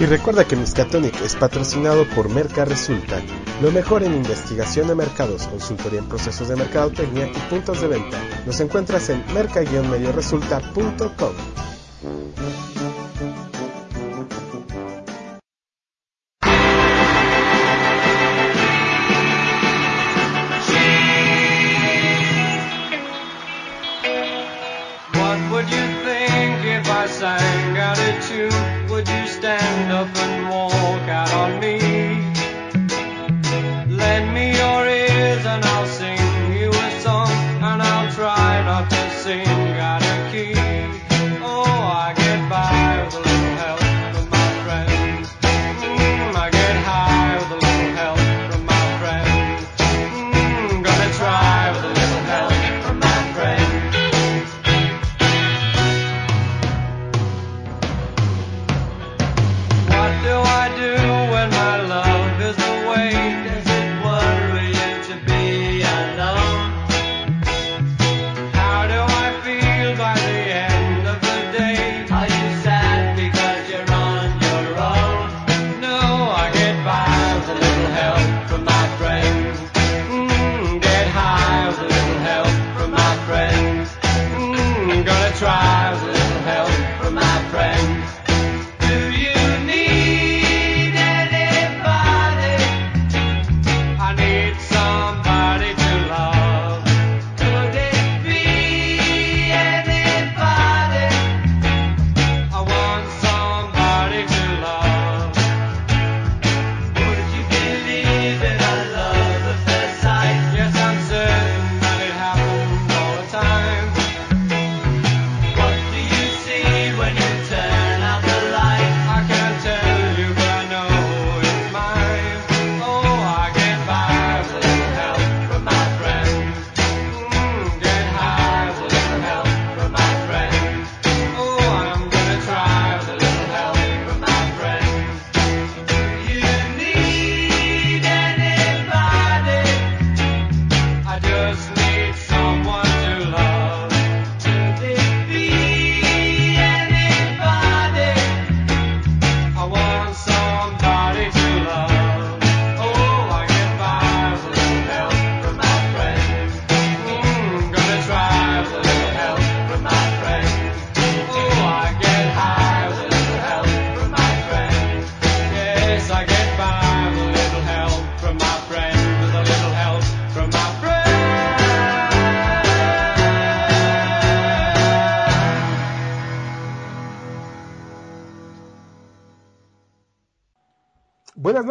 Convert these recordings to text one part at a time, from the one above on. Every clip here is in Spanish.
Y recuerda que Miskatonic es patrocinado por Merca Resulta, lo mejor en investigación de mercados, consultoría en procesos de mercadotecnia y puntos de venta. Nos encuentras en merca-medioresulta.com.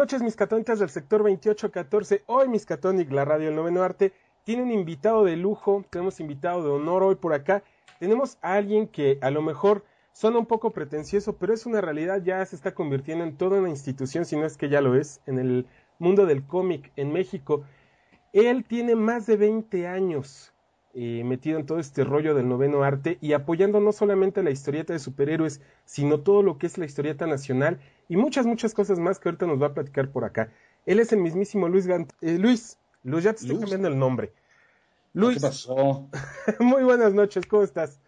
noches, mis catónicas del sector 2814. Hoy, mis catónicos, la radio del noveno arte, tiene un invitado de lujo. Tenemos invitado de honor hoy por acá. Tenemos a alguien que a lo mejor suena un poco pretencioso, pero es una realidad, ya se está convirtiendo en toda una institución, si no es que ya lo es, en el mundo del cómic en México. Él tiene más de 20 años eh, metido en todo este rollo del noveno arte y apoyando no solamente la historieta de superhéroes, sino todo lo que es la historieta nacional y muchas, muchas cosas más que ahorita nos va a platicar por acá. Él es el mismísimo Luis Gant eh, Luis, Luis, ya te estoy cambiando el nombre. Luis. ¿Qué pasó? Muy buenas noches, ¿cómo estás?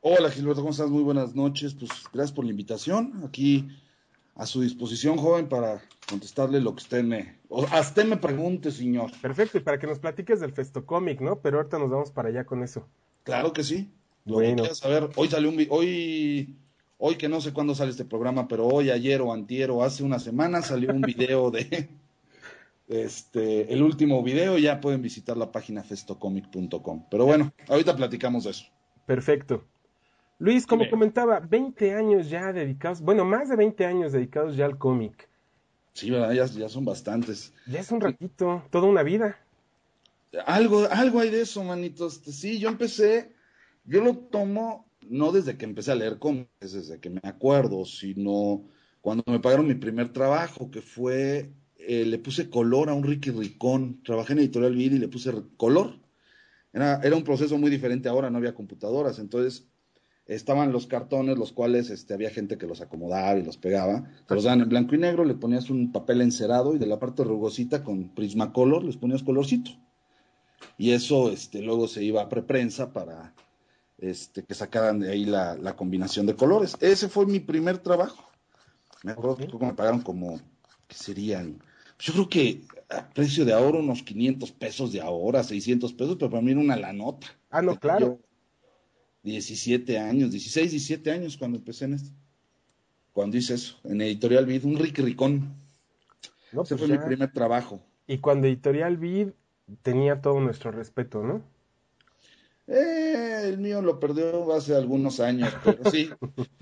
Hola Gilberto, ¿cómo estás? Muy buenas noches. Pues gracias por la invitación. Aquí a su disposición, joven, para contestarle lo que usted me. O hasta me pregunte, señor. Perfecto, y para que nos platiques del Festocomic, ¿no? Pero ahorita nos vamos para allá con eso. Claro que sí. Lo bueno. que saber, hoy salió un. Hoy hoy que no sé cuándo sale este programa, pero hoy, ayer o antier o hace una semana salió un video de este el último video, ya pueden visitar la página festocomic.com. Pero bueno, ahorita platicamos de eso. Perfecto. Luis, como comentaba, 20 años ya dedicados, bueno, más de 20 años dedicados ya al cómic. Sí, ¿verdad? Ya, ya, son bastantes. Ya es un ratito, toda una vida. Algo, algo hay de eso, manitos. Sí, yo empecé, yo lo tomo no desde que empecé a leer cómics, desde que me acuerdo, sino cuando me pagaron mi primer trabajo, que fue, eh, le puse color a un Ricky Ricón, trabajé en Editorial Vid y le puse color. Era, era, un proceso muy diferente ahora, no había computadoras, entonces estaban los cartones, los cuales este, había gente que los acomodaba y los pegaba, te los daban en blanco y negro, le ponías un papel encerado y de la parte rugosita con Prismacolor les ponías colorcito. Y eso este, luego se iba a preprensa para este, que sacaran de ahí la, combinación de colores. Ese fue mi primer trabajo. Me acuerdo que me pagaron como, ¿qué serían? Yo creo que a precio de ahora unos 500 pesos de ahora, 600 pesos, pero para mí era una la nota. Ah, no, claro. 17 años, 16, 17 años cuando empecé en esto. Cuando hice eso, en Editorial Vid, un Rick Ricón. No, Ese pues fue mi primer trabajo. Y cuando Editorial Vid tenía todo nuestro respeto, ¿no? Eh, el mío lo perdió hace algunos años, pero sí.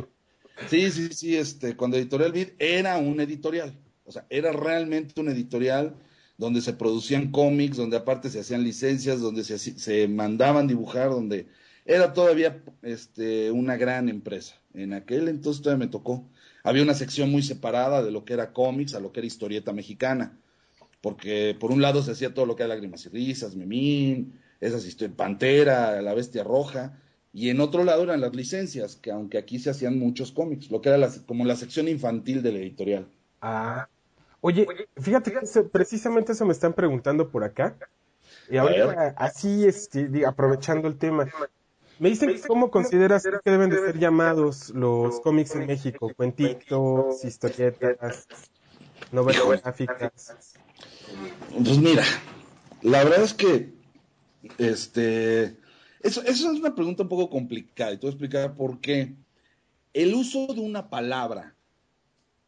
sí, sí, sí, este, cuando Editorial Vid era un editorial. O sea, era realmente un editorial donde se producían cómics, donde aparte se hacían licencias, donde se, se mandaban dibujar, donde era todavía este, una gran empresa. En aquel entonces todavía me tocó. Había una sección muy separada de lo que era cómics a lo que era historieta mexicana. Porque por un lado se hacía todo lo que era lágrimas y risas, Memín, esas historias, Pantera, La Bestia Roja. Y en otro lado eran las licencias, que aunque aquí se hacían muchos cómics, lo que era como la sección infantil de la editorial. Ah. Oye, fíjate que precisamente eso me están preguntando por acá. Y ahora, así, este, aprovechando el tema, me dicen cómo consideras que deben de ser llamados los cómics en México, cuentitos, historietas, novelas gráficas. Pues mira, la verdad es que este eso, es una pregunta un poco complicada y te voy a explicar por qué. El uso de una palabra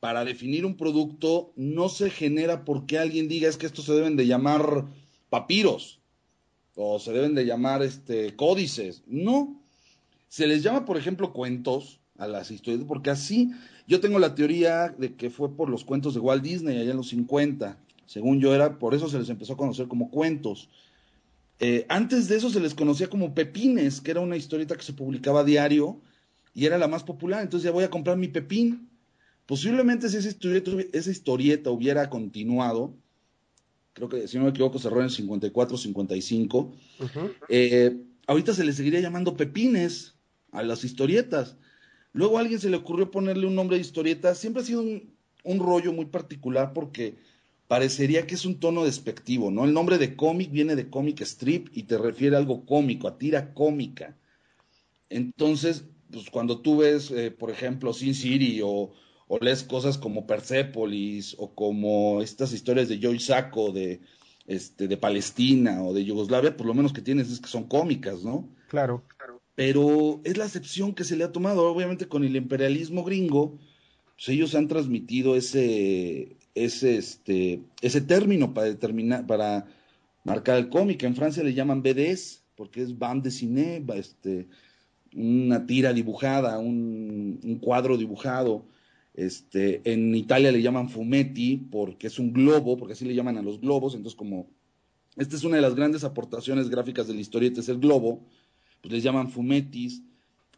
para definir un producto no se genera porque alguien diga es que estos se deben de llamar papiros o se deben de llamar este, códices. No. Se les llama, por ejemplo, cuentos a las historias, porque así yo tengo la teoría de que fue por los cuentos de Walt Disney allá en los 50. Según yo era, por eso se les empezó a conocer como cuentos. Eh, antes de eso se les conocía como Pepines, que era una historieta que se publicaba a diario y era la más popular. Entonces ya voy a comprar mi Pepín. Posiblemente si esa historieta, esa historieta hubiera continuado, creo que si no me equivoco cerró en 54, 55. Eh, ahorita se le seguiría llamando pepines a las historietas. Luego a alguien se le ocurrió ponerle un nombre de historieta. Siempre ha sido un, rollo muy particular porque parecería que es un tono despectivo, ¿no? El nombre de cómic viene de comic strip y te refiere a algo cómico, a tira cómica. Entonces, pues cuando tú ves, eh, por ejemplo, Sin City o, o lees cosas como Persepolis o como estas historias de Joy Sacco de, este, de Palestina o de Yugoslavia, por lo menos que tienes es que son cómicas, ¿no? Claro. Pero es la acepción que se le ha tomado, obviamente con el imperialismo gringo, pues ellos han transmitido ese, ese, este, ese término para determinar, para marcar el cómic. En Francia le llaman BDS, porque es bande dessinée, este, una tira dibujada, un, un cuadro dibujado. Este, en Italia le llaman fumetti porque es un globo, porque así le llaman a los globos. Entonces, como esta es una de las grandes aportaciones gráficas de la historieta, es el globo, pues les llaman fumetis.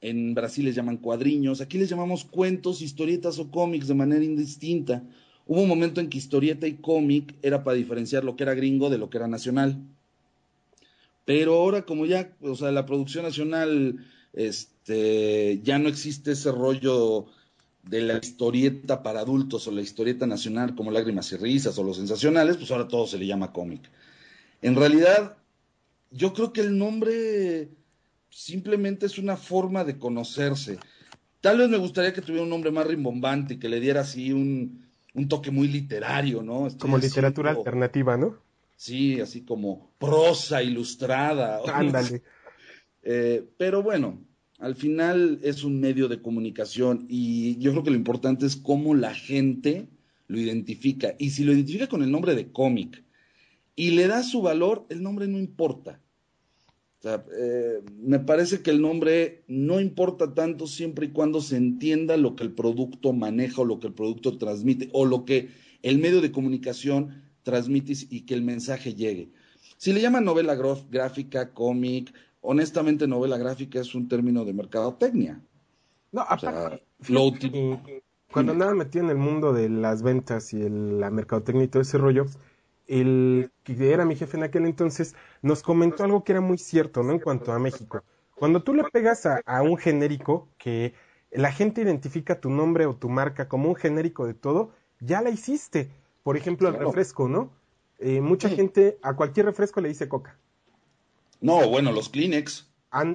En Brasil les llaman cuadriños. Aquí les llamamos cuentos, historietas o cómics de manera indistinta. Hubo un momento en que historieta y cómic era para diferenciar lo que era gringo de lo que era nacional. Pero ahora, como ya, o sea, la producción nacional, este, ya no existe ese rollo de la historieta para adultos o la historieta nacional como Lágrimas y Risas o Los Sensacionales, pues ahora todo se le llama cómic. En realidad, yo creo que el nombre simplemente es una forma de conocerse. Tal vez me gustaría que tuviera un nombre más rimbombante y que le diera así un, toque muy literario, ¿no? como literatura alternativa, ¿no? Sí, así como prosa ilustrada. Ándale. Eh, pero bueno, al final es un medio de comunicación y yo creo que lo importante es cómo la gente lo identifica. Y si lo identifica con el nombre de cómic y le da su valor, el nombre no importa. O sea, eh, me parece que el nombre no importa tanto siempre y cuando se entienda lo que el producto maneja o lo que el producto transmite o lo que el medio de comunicación transmite y que el mensaje llegue. Si le llaman novela gráfica, cómic, honestamente novela gráfica es un término de mercadotecnia. No, aparte, cuando andaba metido en el mundo de las ventas y la mercadotecnia y todo ese rollo, el que era mi jefe en aquel entonces nos comentó algo que era muy cierto, ¿no? En cuanto a México. Cuando tú le pegas a, un genérico que la gente identifica tu nombre o tu marca como un genérico de todo, ya la hiciste. Por ejemplo, el refresco, ¿no? Eh, mucha gente a cualquier refresco le dice coca. No, bueno, los Kleenex.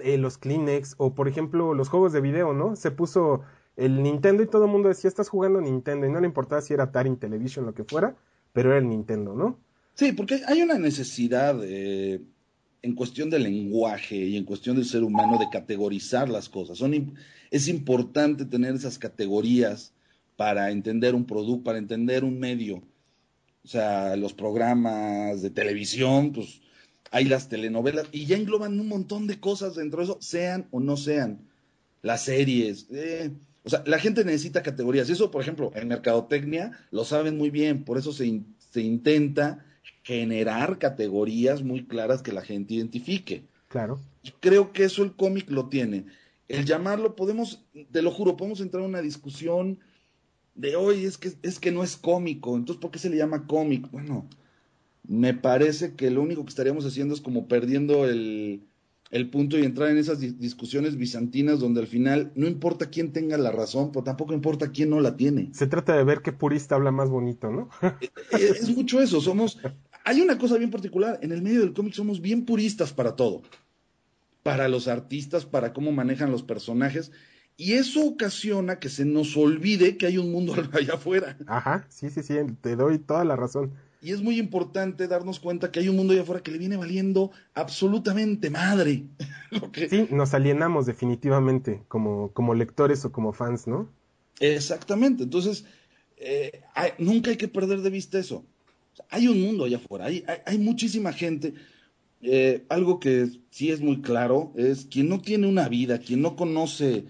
Eh, los Kleenex, o por ejemplo, los juegos de video, ¿no? Se puso el Nintendo y todo el mundo decía, estás jugando Nintendo, y no le importaba si era Atari, Television, lo que fuera, pero era el Nintendo, ¿no? Sí, porque hay una necesidad eh, en cuestión del lenguaje y en cuestión del ser humano de categorizar las cosas. Son, es importante tener esas categorías para entender un producto, para entender un medio. O sea, los programas de televisión, pues hay las telenovelas y ya engloban un montón de cosas dentro de eso, sean o no sean. Las series. Eh, o sea, la gente necesita categorías. Y eso, por ejemplo, en mercadotecnia lo saben muy bien. Por eso se, se intenta generar categorías muy claras que la gente identifique. Claro. Yo creo que eso el cómic lo tiene. El llamarlo, podemos, te lo juro, podemos entrar en una discusión de hoy, es que, es que no es cómico, entonces ¿por qué se le llama cómic? Bueno, me parece que lo único que estaríamos haciendo es como perdiendo el, el punto y entrar en esas discusiones bizantinas donde al final no importa quién tenga la razón, pero tampoco importa quién no la tiene. Se trata de ver qué purista habla más bonito, ¿no? Eh, eh, es, mucho eso, somos... Hay una cosa bien particular, en el medio del cómic somos bien puristas para todo, para los artistas, para cómo manejan los personajes, y eso ocasiona que se nos olvide que hay un mundo allá afuera. Ajá, sí, sí, sí, te doy toda la razón. Y es muy importante darnos cuenta que hay un mundo allá afuera que le viene valiendo absolutamente madre. Sí, nos alienamos definitivamente como, como lectores o como fans, ¿no? Exactamente. Entonces, eh, nunca hay que perder de vista eso. hay un mundo allá afuera, hay, hay, muchísima gente. Eh, algo que sí es muy claro es quien no tiene una vida, quien no conoce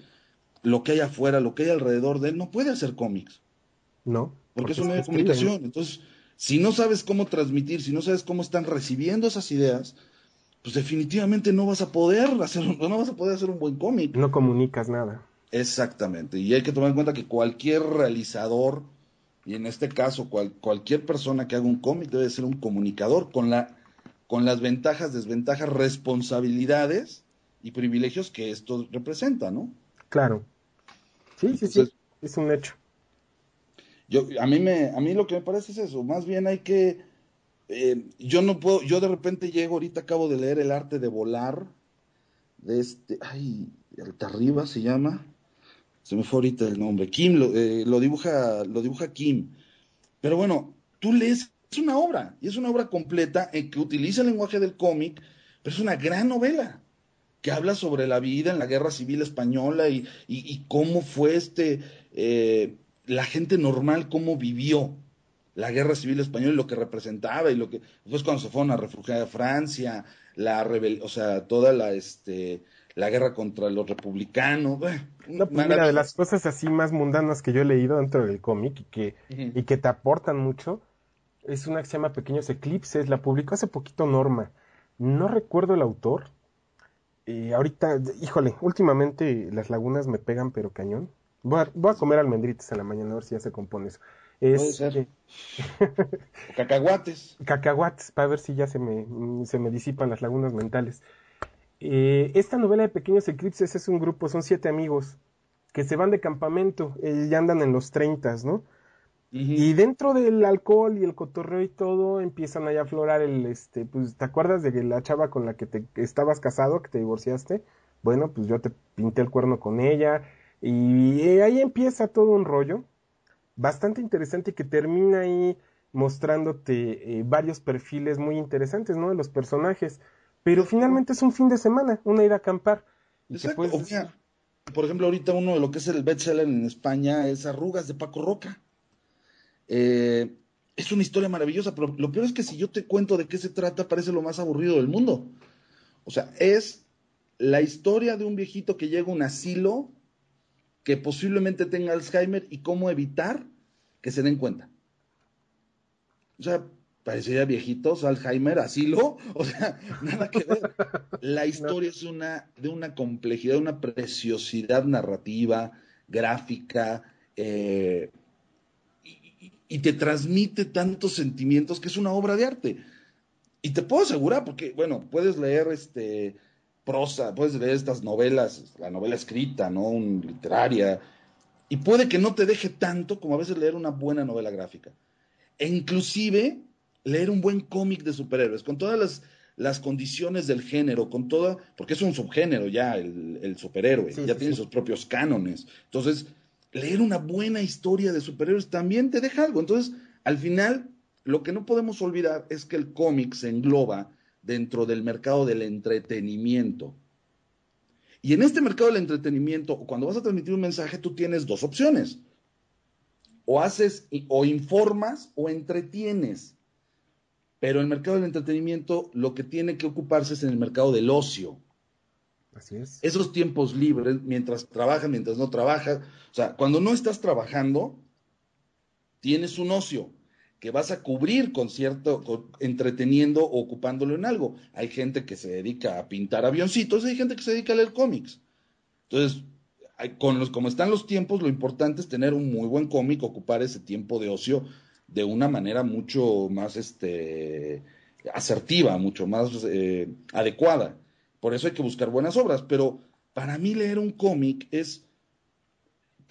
lo que hay afuera, lo que hay alrededor de él, no puede hacer cómics. No. Porque, es una de comunicación. Entonces, si no sabes cómo transmitir, si no sabes cómo están recibiendo esas ideas, pues definitivamente no vas a poder hacer, no vas a poder hacer un buen cómic. No comunicas nada. Exactamente. Y hay que tomar en cuenta que cualquier realizador, y en este caso cualquier persona que haga un cómic debe ser un comunicador con la con las ventajas, desventajas, responsabilidades y privilegios que esto representa, ¿no? Claro. Sí, sí, sí. Es un hecho. Yo, a mí me, a mí lo que me parece es eso, más bien hay que, eh, yo no puedo, yo de repente llego, ahorita acabo de leer El arte de volar, de este, ay, alta arriba se llama, se me fue ahorita el nombre, Kim, lo, eh, lo, dibuja, lo dibuja Kim, pero bueno, tú lees, es una obra, y es una obra completa en que utiliza el lenguaje del cómic, pero es una gran novela que habla sobre la vida en la guerra civil española y, y, cómo fue este, eh, la gente normal cómo vivió la guerra civil española y lo que representaba y lo que después cuando se fueron a refugiar a Francia, la rebel, o sea, toda la este la guerra contra los republicanos. no, pues mira, de las cosas así más mundanas que yo he leído dentro del cómic y que, y que te aportan mucho, es una que se llama Pequeños Eclipses, la publicó hace poquito Norma. No recuerdo el autor. y ahorita, híjole, últimamente las lagunas me pegan pero cañón. Voy a, comer almendritas en la mañana a ver si ya se compone eso. Es, Puede cacahuates. Cacahuates, para ver si ya se me, se me disipan las lagunas mentales. Eh, esta novela de Pequeños Eclipses es un grupo, son siete amigos que se van de campamento, eh, ya andan en los treintas, ¿no? Y dentro del alcohol y el cotorreo y todo, empiezan a aflorar el, este, pues, ¿te acuerdas de la chava con la que te estabas casado, que te divorciaste? Bueno, pues yo te pinté el cuerno con ella, y eh, ahí empieza todo un rollo bastante interesante que termina ahí mostrándote eh, varios perfiles muy interesantes, ¿no? De los personajes. Pero finalmente es un fin de semana, una ida a acampar. Exacto. por ejemplo, ahorita uno de lo que es el bestseller en España es Arrugas de Paco Roca. Eh, es una historia maravillosa, pero lo peor es que si yo te cuento de qué se trata, parece lo más aburrido del mundo. O sea, es la historia de un viejito que llega a un asilo que posiblemente tenga Alzheimer y cómo evitar que se den cuenta. O sea, parecería viejitos, Alzheimer, asilo, o sea, nada que ver. La historia es una, de una complejidad, una preciosidad narrativa, gráfica, eh, y, y, te transmite tantos sentimientos que es una obra de arte. Y te puedo asegurar, porque, bueno, puedes leer este prosa, puedes leer estas novelas, la novela escrita, ¿no? Un, literaria, y puede que no te deje tanto como a veces leer una buena novela gráfica. E inclusive leer un buen cómic de superhéroes, con todas las, las, condiciones del género, con toda, porque es un subgénero ya el, el superhéroe, ya tiene sus propios cánones. Entonces, leer una buena historia de superhéroes también te deja algo. Entonces, al final, lo que no podemos olvidar es que el cómic se engloba dentro del mercado del entretenimiento. Y en este mercado del entretenimiento, cuando vas a transmitir un mensaje, tú tienes dos opciones. O haces o informas o entretienes. Pero el mercado del entretenimiento lo que tiene que ocuparse es en el mercado del ocio. Así es. Esos tiempos libres, mientras trabajas, mientras no trabajas. O sea, cuando no estás trabajando, tienes un ocio que vas a cubrir con cierto, entreteniendo o ocupándolo en algo. Hay gente que se dedica a pintar avioncitos, hay gente que se dedica a leer cómics. Entonces, con los, como están los tiempos, lo importante es tener un muy buen cómic, ocupar ese tiempo de ocio de una manera mucho más este, asertiva, mucho más eh, adecuada. Por eso hay que buscar buenas obras, pero para mí leer un cómic es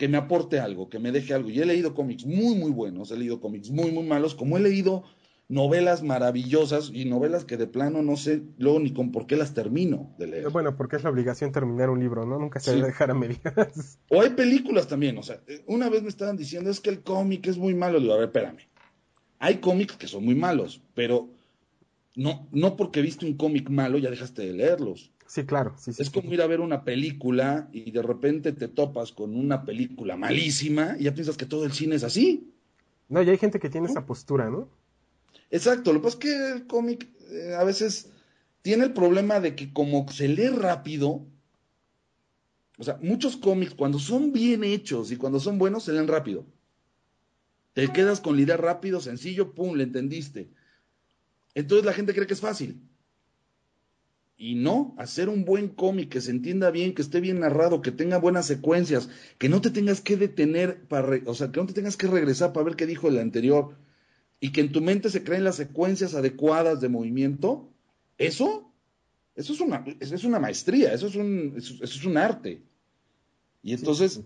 que me aporte algo, que me deje algo. Y he leído cómics muy, muy buenos, he leído cómics muy, muy malos, como he leído novelas maravillosas y novelas que de plano no sé luego ni con por qué las termino de leer. Bueno, porque es la obligación terminar un libro, ¿no? Nunca se debe dejar a medias. O hay películas también, o sea, una vez me estaban diciendo es que el cómic es muy malo, digo, a ver, espérame. Hay cómics que son muy malos, pero no, no porque viste un cómic malo ya dejaste de leerlos. Sí, claro. Sí, es como ir a ver una película y de repente te topas con una película malísima y ya piensas que todo el cine es así. No, y hay gente que tiene esa postura, ¿no? Exacto, lo que pasa es que el cómic eh, a veces tiene el problema de que como se lee rápido, o sea, muchos cómics cuando son bien hechos y cuando son buenos se leen rápido. Te quedas con la idea rápido, sencillo, pum, le entendiste. Entonces la gente cree que es fácil. Y no, hacer un buen cómic que se entienda bien, que esté bien narrado, que tenga buenas secuencias, que no te tengas que detener para, o sea, que no te tengas que regresar para ver qué dijo el anterior y que en tu mente se creen las secuencias adecuadas de movimiento, eso, eso es una, es una maestría, eso es un, eso, es un arte. Y entonces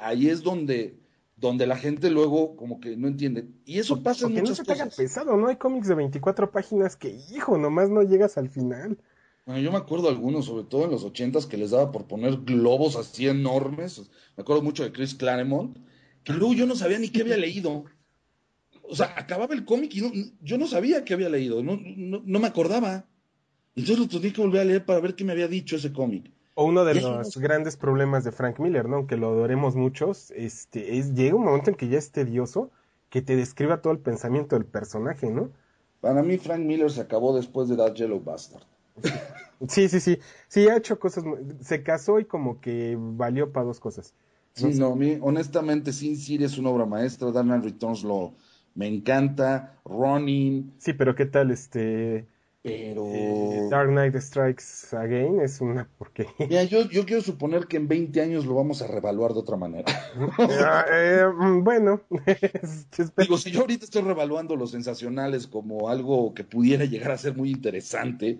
ahí es donde, donde la gente luego como que no entiende. Y eso pasa en muchas no se te haga pesado, ¿no? Hay cómics de 24 páginas que, hijo, nomás no llegas al final. Bueno, yo me acuerdo algunos, sobre todo en los ochentas, que les daba por poner globos así enormes. Me acuerdo mucho de Chris Claremont, que luego yo no sabía ni qué había leído. O sea, acababa el cómic y yo no sabía qué había leído, no, no, me acordaba. Entonces lo tenía que volver a leer para ver qué me había dicho ese cómic. O uno de los grandes problemas de Frank Miller, ¿no? Aunque lo adoremos muchos, este, es, llega un momento en que ya es tedioso que te describa todo el pensamiento del personaje, ¿no? Para mí Frank Miller se acabó después de That Yellow Bastard. Sí, sí, sí. Sí, ha hecho cosas. Se casó y como que valió para dos cosas. Sí, no, a mí, honestamente, Sin City es una obra maestra. Dark Returns lo, me encanta. Running. Sí, pero ¿qué tal este. Pero. Eh, Dark Knight Strikes Again es una porquería. Mira, yo, yo quiero suponer que en 20 años lo vamos a revaluar de otra manera. Ah, eh, mm, bueno. Digo, si yo ahorita estoy revaluando los sensacionales como algo que pudiera llegar a ser muy interesante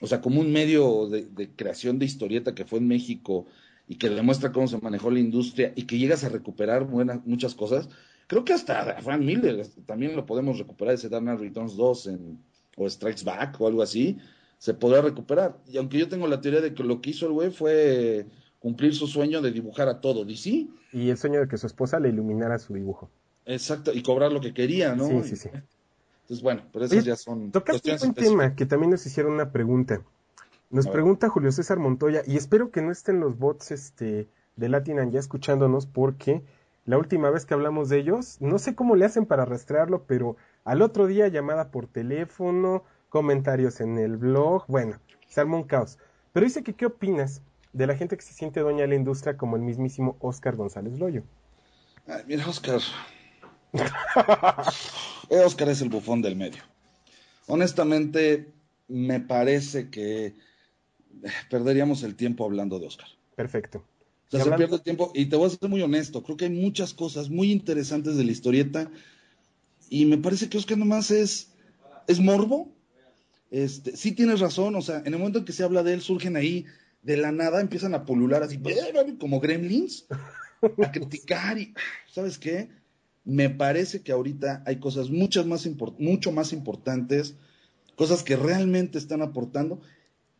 o sea, como un medio de, creación de historieta que fue en México y que demuestra cómo se manejó la industria y que llegas a recuperar buenas, muchas cosas, creo que hasta Frank Miller también lo podemos recuperar, ese Dark Returns 2 en, o Strikes Back o algo así, se podrá recuperar. Y aunque yo tengo la teoría de que lo que hizo el güey fue cumplir su sueño de dibujar a todo DC. Y el sueño de que su esposa le iluminara su dibujo. Exacto, y cobrar lo que quería, ¿no? Sí, sí, sí. Entonces, bueno, pero esos ya son. Tocaste un tema que también nos hicieron una pregunta. Nos pregunta Julio César Montoya, y espero que no estén los bots este, de Latinan ya escuchándonos, porque la última vez que hablamos de ellos, no sé cómo le hacen para rastrearlo, pero al otro día llamada por teléfono, comentarios en el blog, bueno, se armó un caos. Pero dice que, ¿qué opinas de la gente que se siente dueña de la industria como el mismísimo Oscar González Loyo? Ay, mira, Oscar, Oscar es el bufón del medio. Honestamente, me parece que eh, perderíamos el tiempo hablando de Oscar. Perfecto. O sea, se pierde el tiempo. Y te voy a ser muy honesto. Creo que hay muchas cosas muy interesantes de la historieta. Y me parece que Oscar nomás es, es morbo. Este, sí tienes razón. O sea, en el momento en que se habla de él, surgen ahí de la nada, empiezan a pulular así, como gremlins, a criticar y, ¿sabes qué? Me parece que ahorita hay cosas muchas más mucho más importantes, cosas que realmente están aportando.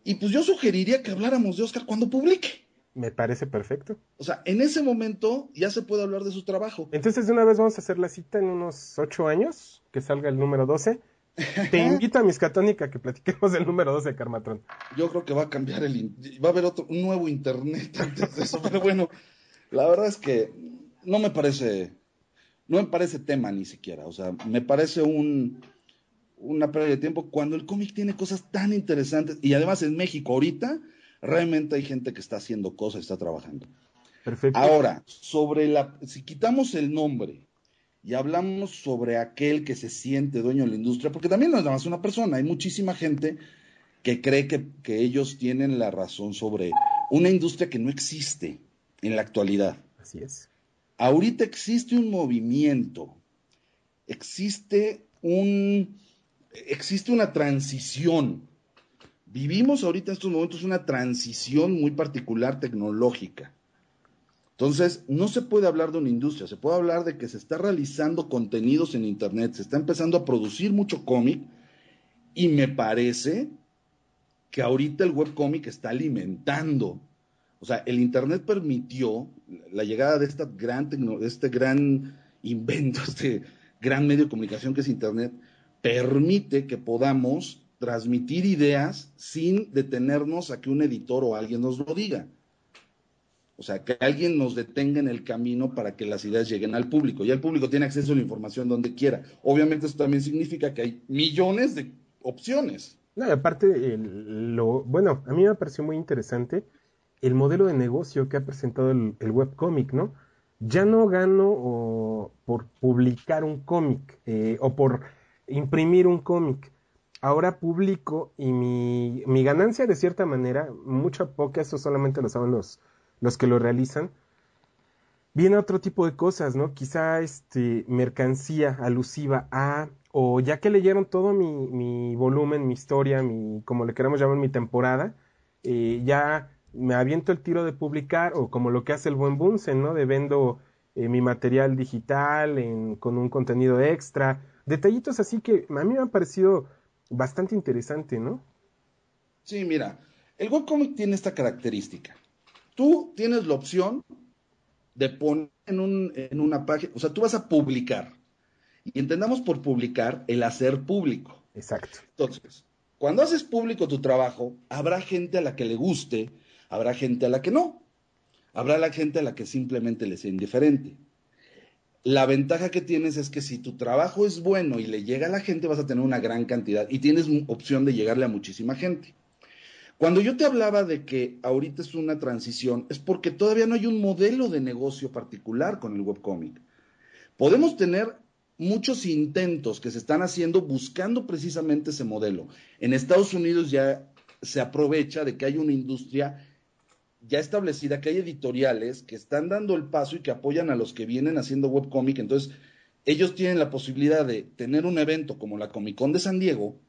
Y pues yo sugeriría que habláramos de Oscar cuando publique. Me parece perfecto. O sea, en ese momento ya se puede hablar de su trabajo. Entonces, de una vez vamos a hacer la cita en unos ocho años, que salga el número 12. Te invito a Miscatónica que platiquemos del número 12 de Carmatron. Yo creo que va a cambiar el... Va a haber otro, un nuevo internet antes de eso, pero bueno, la verdad es que no me parece... No me parece tema ni siquiera, o sea, me parece un, una pérdida de tiempo cuando el cómic tiene cosas tan interesantes y además en México ahorita realmente hay gente que está haciendo cosas, está trabajando. Perfecto. Ahora, sobre la, si quitamos el nombre y hablamos sobre aquel que se siente dueño de la industria, porque también no es nada más una persona, hay muchísima gente que cree que, que ellos tienen la razón sobre una industria que no existe en la actualidad. Así es. Ahorita existe un movimiento, existe un, existe una transición. Vivimos ahorita en estos momentos una transición muy particular tecnológica. Entonces, no se puede hablar de una industria, se puede hablar de que se está realizando contenidos en Internet, se está empezando a producir mucho cómic y me parece que ahorita el webcómic está alimentando. O sea, el Internet permitió la llegada de, esta gran de este gran invento, este gran medio de comunicación que es Internet, permite que podamos transmitir ideas sin detenernos a que un editor o alguien nos lo diga. O sea, que alguien nos detenga en el camino para que las ideas lleguen al público. Ya el público tiene acceso a la información donde quiera. Obviamente eso también significa que hay millones de opciones. No, y aparte, lo, bueno, a mí me pareció muy interesante el modelo de negocio que ha presentado el, el ¿no? Ya no gano por publicar un cómic eh, o por imprimir un cómic. Ahora publico y mi, mi ganancia de cierta manera, mucha poca, eso solamente lo saben los, los que lo realizan, viene otro tipo de cosas, ¿no? Quizá este, mercancía alusiva a, o ya que leyeron todo mi, mi volumen, mi historia, mi, como le queramos llamar, mi temporada, eh, ya me aviento el tiro de publicar, o como lo que hace el buen Bunsen, ¿no? De vendo eh, mi material digital en, con un contenido extra, detallitos así que a mí me han parecido bastante interesante, ¿no? Sí, mira, el webcomic tiene esta característica tú tienes la opción de poner en, un, en una página, o sea, tú vas a publicar. Y entendamos por publicar el hacer público. Exacto. Entonces, cuando haces público tu trabajo, habrá gente a la que le guste, habrá gente a la que no. Habrá la gente a la que simplemente le sea indiferente. La ventaja que tienes es que si tu trabajo es bueno y le llega a la gente, vas a tener una gran cantidad y tienes opción de llegarle a muchísima gente. Cuando yo te hablaba de que ahorita es una transición, es porque todavía no hay un modelo de negocio particular con el webcomic. Podemos tener muchos intentos que se están haciendo buscando precisamente ese modelo. En Estados Unidos ya se aprovecha de que hay una industria ya establecida, que hay editoriales que están dando el paso y que apoyan a los que vienen haciendo webcomic. Entonces, ellos tienen la posibilidad de tener un evento como la Comic Con de San Diego,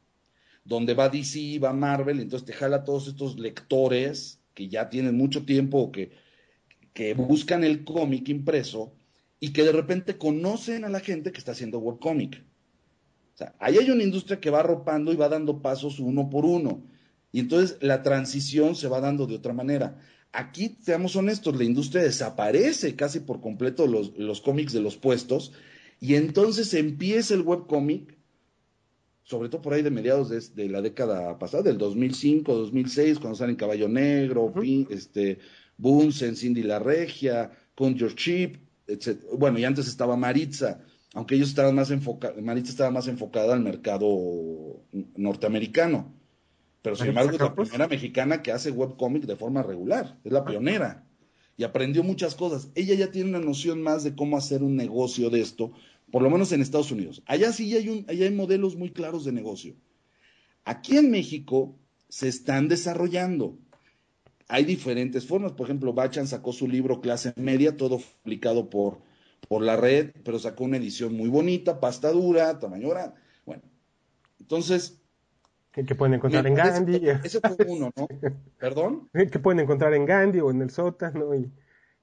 donde va DC, va Marvel, entonces te jala a todos estos lectores que ya tienen mucho tiempo, que, que buscan el cómic impreso y que de repente conocen a la gente que está haciendo webcomic. O sea, ahí hay una industria que va arropando y va dando pasos uno por uno. Y entonces la transición se va dando de otra manera. Aquí, seamos honestos, la industria desaparece casi por completo los, los cómics de los puestos y entonces empieza el webcomic sobre todo por ahí de mediados de, la década pasada, del 2005, 2006, cuando salen Caballo Negro, este, Bunsen, Cindy La Regia, Con Your Chip, etc. Bueno, y antes estaba Maritza, aunque ellos estaban más enfocados, Maritza estaba más enfocada al mercado norteamericano. Pero sin embargo es la primera mexicana que hace webcomic de forma regular, es la pionera. Y aprendió muchas cosas. Ella ya tiene una noción más de cómo hacer un negocio de esto, por lo menos en Estados Unidos. Allá sí hay, un, allá hay modelos muy claros de negocio. Aquí en México se están desarrollando. Hay diferentes formas. Por ejemplo, Bachan sacó su libro Clase Media, todo publicado por, por la red, pero sacó una edición muy bonita, pasta dura, tamaño grande. Bueno, entonces. Que, pueden encontrar en Gandhi. Ese fue uno, ¿no? ¿Perdón? Que pueden encontrar en Gandhi o en el sótano y,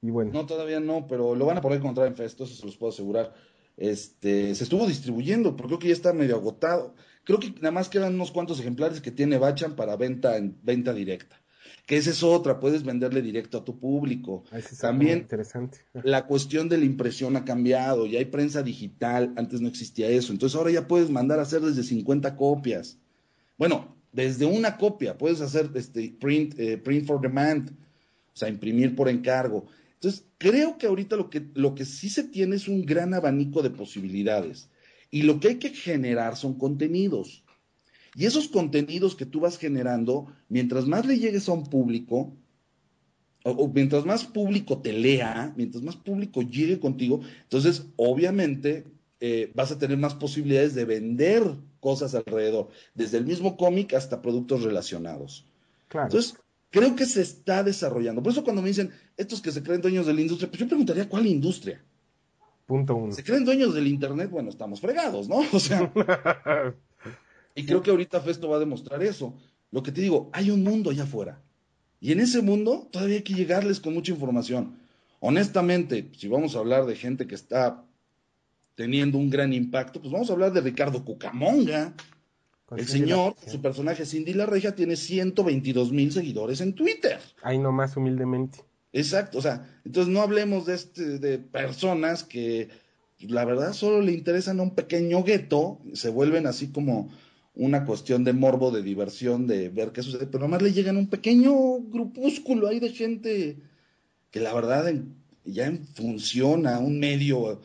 y bueno. No, todavía no, pero lo van a poder encontrar en Festo, eso se los puedo asegurar este, se estuvo distribuyendo, porque creo que ya está medio agotado. Creo que nada más quedan unos cuantos ejemplares que tiene Bachan para venta en venta directa. Que esa es otra, puedes venderle directo a tu público. También interesante. la cuestión de la impresión ha cambiado, ya hay prensa digital, antes no existía eso, entonces ahora ya puedes mandar a hacer desde 50 copias. Bueno, desde una copia, puedes hacer este print, eh, print for demand, o sea, imprimir por encargo. Entonces, creo que ahorita lo que, lo que sí se tiene es un gran abanico de posibilidades. Y lo que hay que generar son contenidos. Y esos contenidos que tú vas generando, mientras más le llegues a un público, o, mientras más público te lea, mientras más público llegue contigo, entonces obviamente eh, vas a tener más posibilidades de vender cosas alrededor, desde el mismo cómic hasta productos relacionados. Entonces, creo que se está desarrollando. Por eso cuando me dicen estos que se creen dueños de la industria, pues yo preguntaría, ¿cuál industria? Punto uno. Se creen dueños del Internet, bueno, estamos fregados, ¿no? O sea, Y creo que ahorita Festo va a demostrar eso. Lo que te digo, hay un mundo allá afuera. Y en ese mundo todavía hay que llegarles con mucha información. Honestamente, si vamos a hablar de gente que está teniendo un gran impacto, pues vamos a hablar de Ricardo Cucamonga. el señor, su personaje Cindy La Regia, tiene 122 mil seguidores en Twitter. Ahí nomás humildemente. Exacto, o sea, entonces no hablemos de, este, de personas que la verdad solo le interesan a un pequeño gueto, se vuelven así como una cuestión de morbo, de diversión, de ver qué sucede, pero nomás le llegan un pequeño grupúsculo ahí de gente que la verdad ya en función a un medio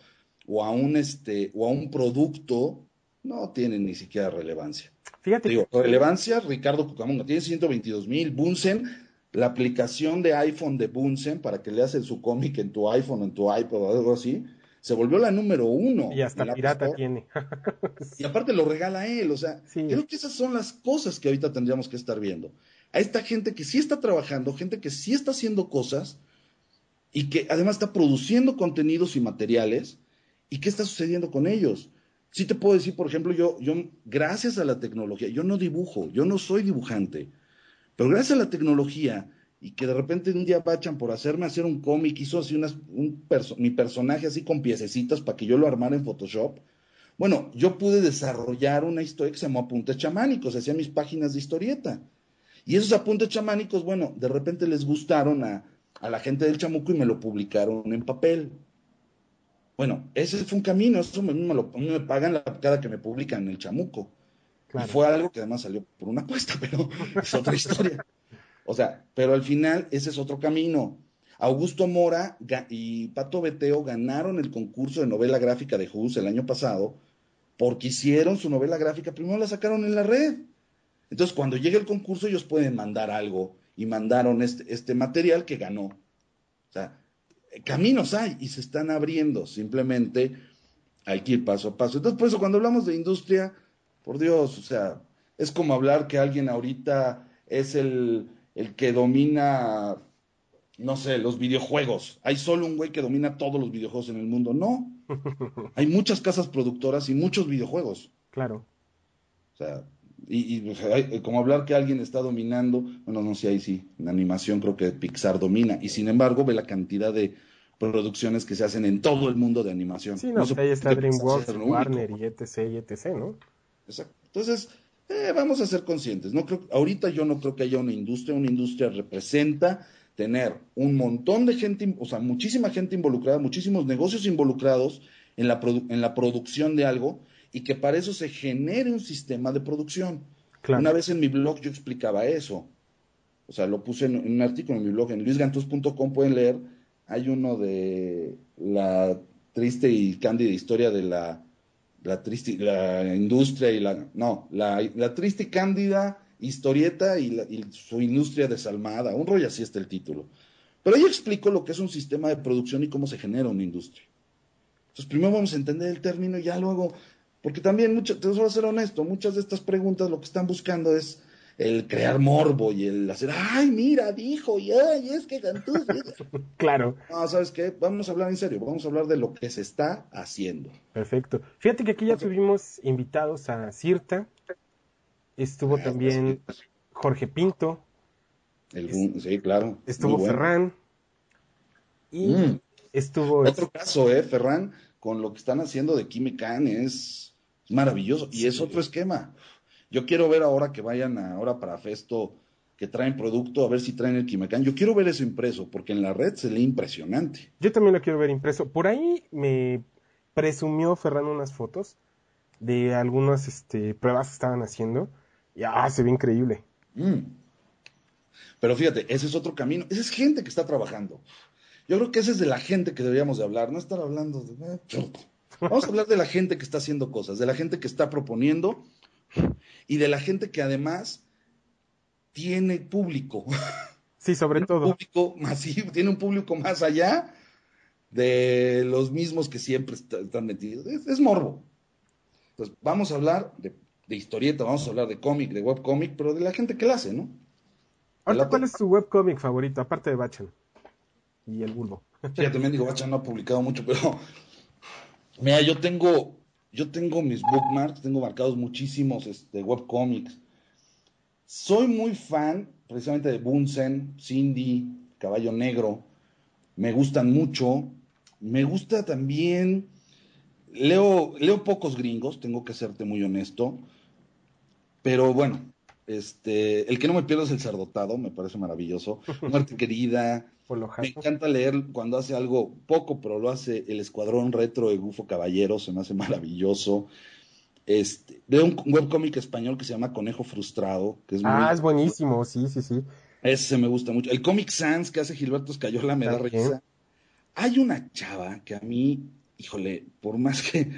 o a un este o a un producto no tienen ni siquiera relevancia. Fíjate. Digo, relevancia, Ricardo Cucamonga tiene 122 mil. Bunsen, la aplicación de iPhone de Bunsen para que le haces su cómic en tu iPhone, en tu iPad o algo así, se volvió la número uno. Y hasta pirata tiene. y aparte lo regala él, o sea, creo que esas son las cosas que ahorita tendríamos que estar viendo. A esta gente que sí está trabajando, gente que sí está haciendo cosas y que además está produciendo contenidos y materiales, y qué está sucediendo con ellos. Sí te puedo decir, por ejemplo, yo, yo, gracias a la tecnología, yo no dibujo, yo no soy dibujante, pero gracias a la tecnología, y que de repente un día bachan por hacerme hacer un cómic, hizo así unas, un mi personaje así con piececitas para que yo lo armara en Photoshop. Bueno, yo pude desarrollar una historia que se llamó Apuntes Chamánicos, hacía mis páginas de historieta. Y esos apuntes chamánicos, bueno, de repente les gustaron a, a la gente del chamuco y me lo publicaron en papel. Bueno, ese fue un camino, eso me, me, lo, me pagan cada que me publican en el chamuco. Y fue algo que además salió por una apuesta, pero es otra historia. O sea, pero al final ese es otro camino. Augusto Mora y Pato Beteo ganaron el concurso de novela gráfica de Jus el año pasado porque hicieron su novela gráfica, primero la sacaron en la red. Entonces, cuando llegue el concurso, ellos pueden mandar algo y mandaron este, este material que ganó. O sea, caminos hay y se están abriendo, simplemente hay que ir paso a paso. Entonces, por eso cuando hablamos de industria, por Dios, o sea, es como hablar que alguien ahorita es el, el que domina, no sé, los videojuegos. Hay solo un güey que domina todos los videojuegos en el mundo. No. Hay muchas casas productoras y muchos videojuegos. Claro. O sea, y, como hablar que alguien está dominando, bueno, no sé, ahí sí, en animación creo que Pixar domina. Y sin embargo, ve la cantidad de producciones que se hacen en todo el mundo de animación. Sí, no, ahí está DreamWorks, Warner y etc, y etc, ¿no? Exacto. Entonces, eh, vamos a ser conscientes. No creo, ahorita yo no creo que haya una industria. Una industria representa tener un montón de gente, o sea, muchísima gente involucrada, muchísimos negocios involucrados en la, en la producción de algo y que para eso se genere un sistema de producción. Una vez en mi blog yo explicaba eso. O sea, lo puse en, un artículo en mi blog, en luisgantos.com pueden leer. Hay uno de la triste y cándida historia de la la triste, la industria y la, no, la, la triste y cándida historieta y, su industria desalmada, un rollo así está el título. Pero ahí explico lo que es un sistema de producción y cómo se genera una industria. Entonces, primero vamos a entender el término y ya luego, porque también, te voy a ser honesto, muchas de estas preguntas lo que están buscando es el crear morbo y el hacer, ay, mira, dijo, y ay, es que cantó. claro. No, ¿sabes qué? Vamos a hablar en serio, vamos a hablar de lo que se está haciendo. Perfecto. Fíjate que aquí ya tuvimos invitados a Cirta, estuvo también Jorge Pinto. sí, claro. Estuvo Ferran. Y mm. estuvo... Otro caso, ¿eh? Ferran, con lo que están haciendo de Kimikan es maravilloso. Y es otro esquema. Yo quiero ver ahora que vayan ahora para Festo, que traen producto, a ver si traen el Quimacán. Yo quiero ver eso impreso, porque en la red se lee impresionante. Yo también lo quiero ver impreso. Por ahí me presumió Ferran unas fotos de algunas este, pruebas que estaban haciendo. Y ah, se ve increíble. Mm. Pero fíjate, ese es otro camino. Esa es gente que está trabajando. Yo creo que ese es de la gente que deberíamos de hablar, no estar hablando de... Vamos a hablar de la gente que está haciendo cosas, de la gente que está proponiendo y de la gente que además tiene público. Sí, sobre todo. Un público masivo, tiene un público más allá de los mismos que siempre están metidos. Es, morbo. Entonces, vamos a hablar de, historieta, vamos a hablar de cómic, de webcómic, pero de la gente que la hace, ¿no? ¿cuál es tu webcómic favorito, aparte de Bachan y el bulbo? Fíjate, también digo, Bachan no ha publicado mucho, pero mira, yo tengo, yo tengo mis bookmarks, tengo marcados muchísimos este, webcomics soy muy fan precisamente de Bunsen, Cindy, Caballo Negro. Me gustan mucho. Me gusta también. Leo, leo pocos gringos, tengo que serte muy honesto. Pero bueno, este, el que no me pierdo es el Cerdotado, me parece maravilloso. Muerte querida. Me encanta leer cuando hace algo poco, pero lo hace el Escuadrón Retro de Gufo Caballero, se me hace maravilloso. Este, veo un webcómic español que se llama Conejo Frustrado. Que es ah, es buenísimo, sí, sí, sí. Ese me gusta mucho. El Comic Sans que hace Gilberto Escayola me da risa. Hay una chava que a mí, híjole, por más que,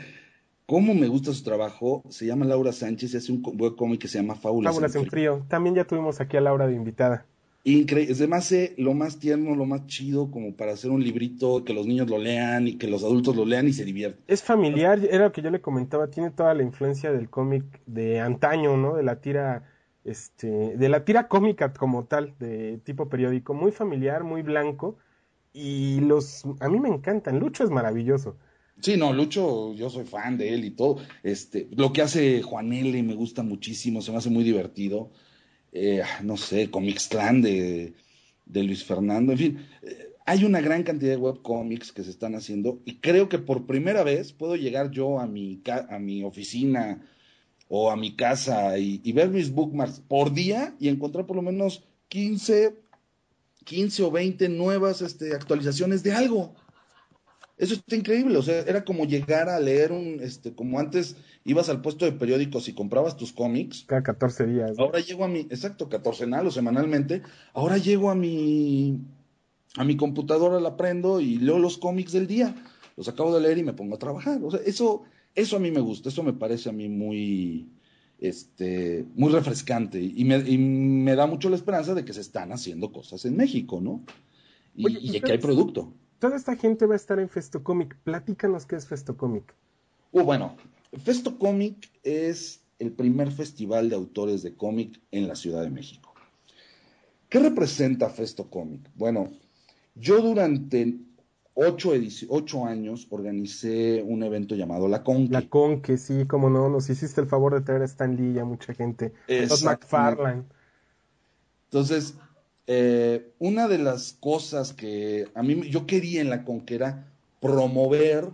cómo me gusta su trabajo, se llama Laura Sánchez y hace un webcómic que se llama Fábulas, Fábulas en, frío. También ya tuvimos aquí a Laura de invitada. Increíble, es además lo más tierno, lo más chido, como para hacer un librito que los niños lo lean y que los adultos lo lean y se diviertan. Es familiar, era lo que yo le comentaba, tiene toda la influencia del cómic de antaño, ¿no? De la tira, este, de la tira cómica como tal, de tipo periódico, muy familiar, muy blanco, y los, a mí me encantan, Lucho es maravilloso. Sí, no, Lucho, yo soy fan de él y todo. Este, lo que hace Juan L. me gusta muchísimo, se me hace muy divertido eh, no sé, Comixclan de, de Luis Fernando, en fin, eh, hay una gran cantidad de webcomics que se están haciendo y creo que por primera vez puedo llegar yo a mi, a mi oficina o a mi casa y, ver mis bookmarks por día y encontrar por lo menos 15, 15 o 20 nuevas este, actualizaciones de algo. Eso está increíble, o sea, era como llegar a leer un, este, como antes ibas al puesto de periódicos y comprabas tus cómics. Cada 14 días. Ahora llego a mi, exacto, catorcenal o semanalmente, ahora llego a mi, a mi computadora, la prendo y leo los cómics del día. Los acabo de leer y me pongo a trabajar. O sea, eso, eso a mí me gusta, eso me parece a mí muy, este, muy refrescante y me, y me da mucho la esperanza de que se están haciendo cosas en México, ¿no? Y, y que hay producto. Toda esta gente va a estar en Festocomic. Platícanos qué es Festocomic. Uh, bueno, Festocomic es el primer festival de autores de cómic en la Ciudad de México. ¿Qué representa Festocomic? Bueno, yo durante ocho, ocho, años organicé un evento llamado La Conque. La Conque, sí, como no, nos hiciste el favor de traer a Stan Lee y a mucha gente. Los McFarlane. Entonces, eh, una de las cosas que a mí yo quería en la Conque era promover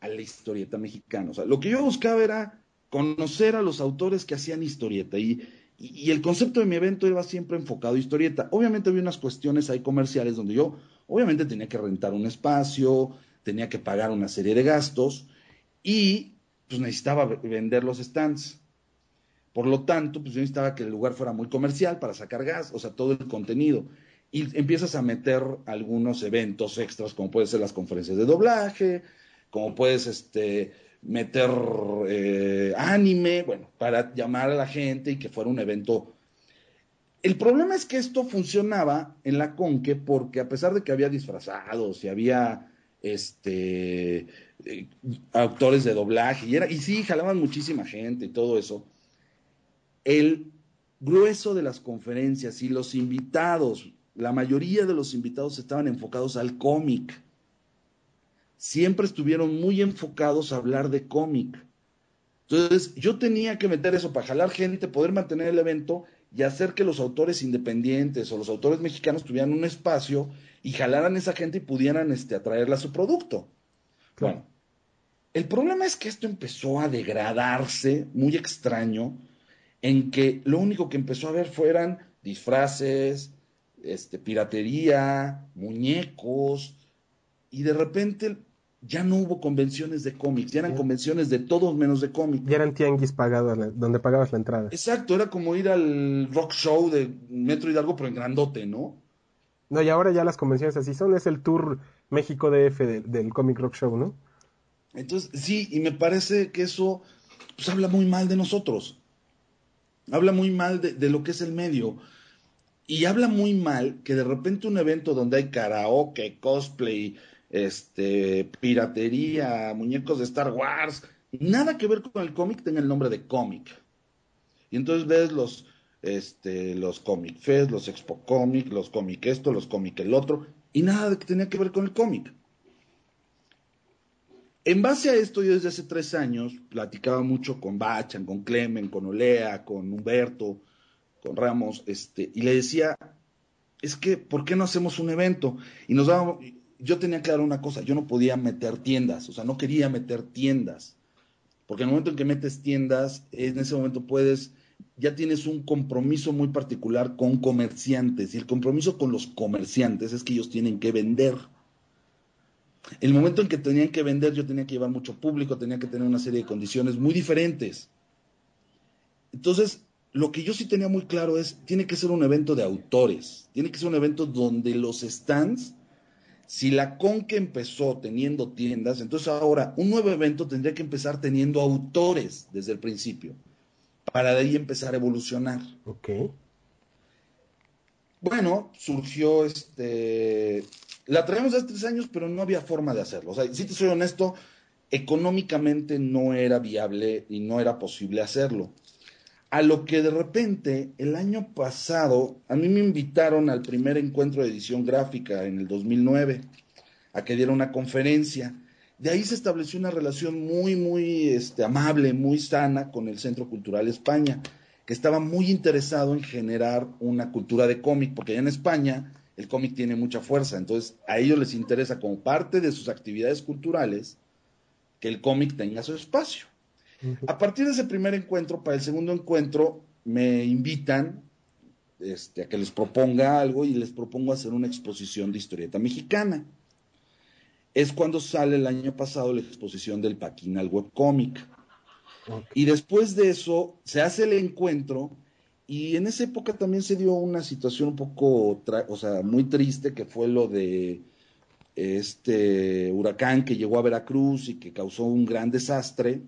a la historieta mexicana. O sea, lo que yo buscaba era conocer a los autores que hacían historieta y, y, el concepto de mi evento iba siempre enfocado a historieta. Obviamente había unas cuestiones ahí comerciales donde yo obviamente tenía que rentar un espacio, tenía que pagar una serie de gastos y pues necesitaba vender los stands. Por lo tanto, pues yo necesitaba que el lugar fuera muy comercial para sacar gas, o sea, todo el contenido. Y empiezas a meter algunos eventos extras, como pueden ser las conferencias de doblaje, como puedes este, meter eh, anime, bueno, para llamar a la gente y que fuera un evento. El problema es que esto funcionaba en la Conque porque a pesar de que había disfrazados y había este eh, actores de doblaje y era y sí jalaban muchísima gente y todo eso el grueso de las conferencias y los invitados, la mayoría de los invitados estaban enfocados al cómic. Siempre estuvieron muy enfocados a hablar de cómic. Entonces, yo tenía que meter eso para jalar gente, poder mantener el evento y hacer que los autores independientes o los autores mexicanos tuvieran un espacio y jalaran esa gente y pudieran este, atraerla a su producto. Bueno, el problema es que esto empezó a degradarse muy extraño en que lo único que empezó a ver fueran disfraces, este, piratería, muñecos, y de repente ya no hubo convenciones de cómics, ya eran convenciones de todos menos de cómics. Ya eran tianguis pagados, donde pagabas la entrada. Exacto, era como ir al rock show de Metro Hidalgo, pero en grandote, ¿no? No, y ahora ya las convenciones así son, es el tour México DF del Comic Rock Show, ¿no? Entonces, sí, y me parece que eso pues, habla muy mal de nosotros. Habla muy mal de, lo que es el medio. Y habla muy mal que de repente un evento donde hay karaoke, cosplay, este, piratería, muñecos de Star Wars, nada que ver con el cómic tenga el nombre de cómic. Y entonces ves los, este, los Comic Fest, los Expo Comic, los Comic esto, los Comic el otro, y nada que tenía que ver con el cómic. En base a esto, yo desde hace tres años platicaba mucho con Bachan, con Clemen, con Olea, con Humberto, con Ramos, este, y le decía, es que, ¿por qué no hacemos un evento? Y nos dábamos, yo tenía claro una cosa, yo no podía meter tiendas, o sea, no quería meter tiendas, porque en el momento en que metes tiendas, en ese momento puedes, ya tienes un compromiso muy particular con comerciantes, y el compromiso con los comerciantes es que ellos tienen que vender. El momento en que tenían que vender, yo tenía que llevar mucho público, tenía que tener una serie de condiciones muy diferentes. Entonces, lo que yo sí tenía muy claro es, tiene que ser un evento de autores, tiene que ser un evento donde los stands si la Conque empezó teniendo tiendas, entonces ahora un nuevo evento tendría que empezar teniendo autores desde el principio, para de ahí empezar a evolucionar. Ok. Bueno, surgió este. La traemos hace tres años, pero no había forma de hacerlo. O sea, si te soy honesto, económicamente no era viable y no era posible hacerlo. A lo que de repente, el año pasado, a mí me invitaron al primer encuentro de edición gráfica en el 2009, a que diera una conferencia. De ahí se estableció una relación muy, muy este, amable, muy sana con el Centro Cultural España, que estaba muy interesado en generar una cultura de cómic, porque allá en España el cómic tiene mucha fuerza, entonces a ellos les interesa como parte de sus actividades culturales que el cómic tenga su espacio. A partir de ese primer encuentro, para el segundo encuentro, me invitan este, a que les proponga algo y les propongo hacer una exposición de historieta mexicana. Es cuando sale el año pasado la exposición del Paquinal Webcomic. Y después de eso se hace el encuentro y en esa época también se dio una situación un poco, o sea, muy triste que fue lo de este huracán que llegó a Veracruz y que causó un gran desastre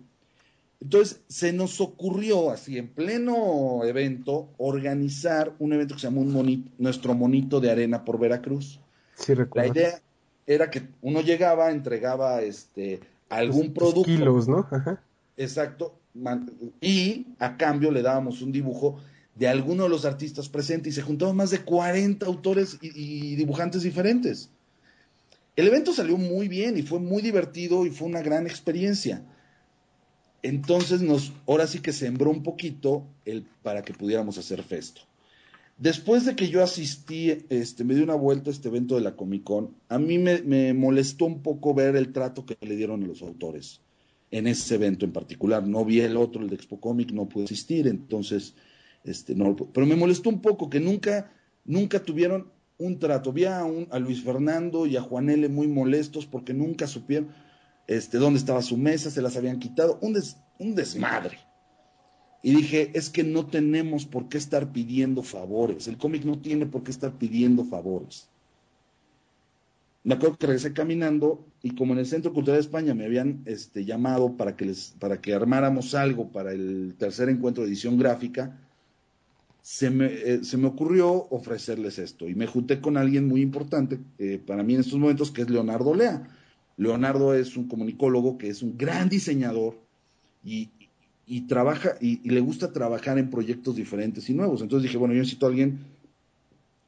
entonces, se nos ocurrió, así en pleno evento, organizar un evento que se llamó un Nuestro Monito de Arena por Veracruz. Sí, recuerdo. La idea era que uno llegaba, entregaba este algún producto. Kilos, ¿no? Exacto. Y a cambio le dábamos un dibujo de alguno de los artistas presentes y se juntaban más de 40 autores y dibujantes diferentes. El evento salió muy bien y fue muy divertido y fue una gran experiencia. Entonces nos, ahora sí que sembró un poquito el, para que pudiéramos hacer festo. Después de que yo asistí, este, me di una vuelta a este evento de la Comic Con, a mí me, molestó un poco ver el trato que le dieron a los autores en ese evento en particular. No vi el otro, el de Expo Comic, no pude asistir, entonces, este, no, pero me molestó un poco que nunca, nunca tuvieron un trato. Vi a, a Luis Fernando y a Juan L. muy molestos porque nunca supieron este, dónde estaba su mesa, se las habían quitado, un, un desmadre. Y dije, es que no tenemos por qué estar pidiendo favores, el cómic no tiene por qué estar pidiendo favores. Me acuerdo que regresé caminando y como en el Centro Cultural de España me habían este, llamado para que, les, para que armáramos algo para el tercer encuentro de edición gráfica, se me, eh, se me, ocurrió ofrecerles esto. Y me junté con alguien muy importante eh, para mí en estos momentos, que es Leonardo Lea. Leonardo es un comunicólogo que es un gran diseñador y, trabaja y, le gusta trabajar en proyectos diferentes y nuevos. Entonces dije, bueno, yo necesito a alguien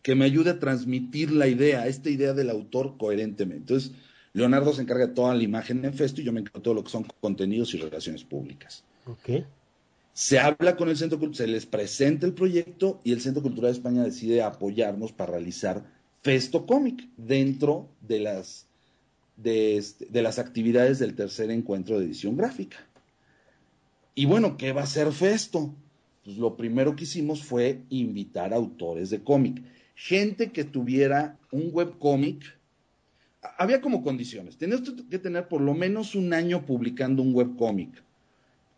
que me ayude a transmitir la idea, esta idea del autor coherentemente. Entonces, Leonardo se encarga de toda la imagen en Festo y yo me encargo de todo lo que son contenidos y relaciones públicas. Se habla con el Centro Cultural, se les presenta el proyecto y el Centro Cultural de España decide apoyarnos para realizar Festo Cómic dentro de las este, de, las actividades del tercer encuentro de edición gráfica. Y bueno, ¿qué va a ser Festo? pues lo primero que hicimos fue invitar autores de cómic. Gente que tuviera un webcómic. Había como condiciones. Tenías que tener por lo menos un año publicando un webcómic.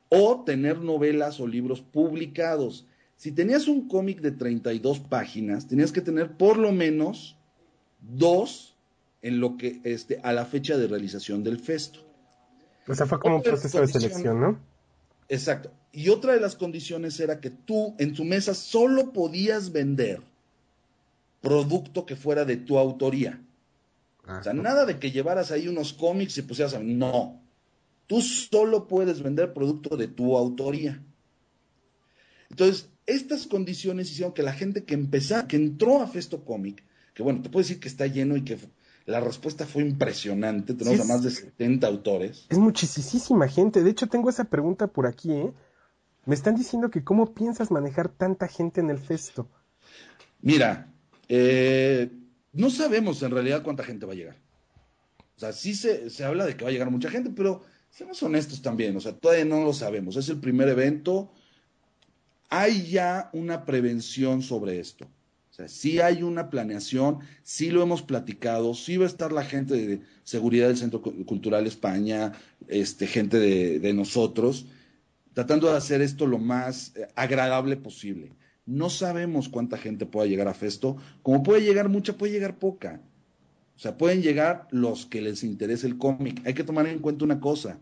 O tener novelas o libros publicados. Si tenías un cómic de 32 páginas, tenías que tener por lo menos dos en lo que este, a la fecha de realización del festo. O sea, fue como un proceso de selección, ¿no? Exacto. Y otra de las condiciones era que tú en tu mesa solo podías vender producto que fuera de tu autoría. o sea, nada de que llevaras ahí unos cómics y pusieras a... No. Tú solo puedes vender producto de tu autoría. Entonces, estas condiciones hicieron que la gente que empezó, que entró a Festo Comic, que bueno, te puedo decir que está lleno y que la respuesta fue impresionante. Tenemos a más de 70 autores. Es muchísima gente. De hecho, tengo esa pregunta por aquí, ¿eh? Me están diciendo que cómo piensas manejar tanta gente en el festo. Mira, eh, no sabemos en realidad cuánta gente va a llegar. O sea, sí se, se habla de que va a llegar mucha gente, pero seamos honestos también. O sea, todavía no lo sabemos. Es el primer evento. Hay ya una prevención sobre esto sea, sí hay una planeación, sí lo hemos platicado, sí va a estar la gente de seguridad del Centro Cultural España, este, gente de, nosotros, tratando de hacer esto lo más eh, agradable posible. No sabemos cuánta gente pueda llegar a Festo, como puede llegar mucha, puede llegar poca. O sea, pueden llegar los que les interese el cómic. Hay que tomar en cuenta una cosa.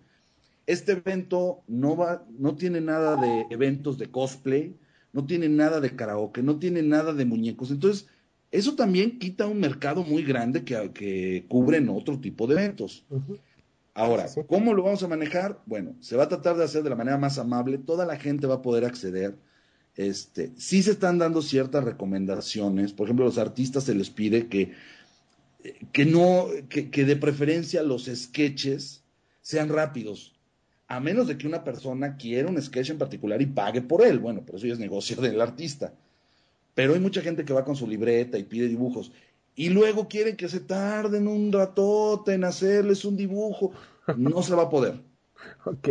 Este evento no va, no tiene nada de eventos de cosplay, no tiene nada de karaoke, no tiene nada de muñecos. Entonces, eso también quita un mercado muy grande que, que cubren otro tipo de eventos. Ahora, ¿cómo lo vamos a manejar? Bueno, se va a tratar de hacer de la manera más amable, toda la gente va a poder acceder. Este, sí se están dando ciertas recomendaciones, por ejemplo, a los artistas se les pide que, que no, que, que de preferencia los sketches sean rápidos, a menos de que una persona quiera un sketch en particular y pague por él. Bueno, pero eso ya es negocio del artista. Pero hay mucha gente que va con su libreta y pide dibujos. Y luego quieren que se tarden un ratote en hacerles un dibujo. No se va a poder. ok.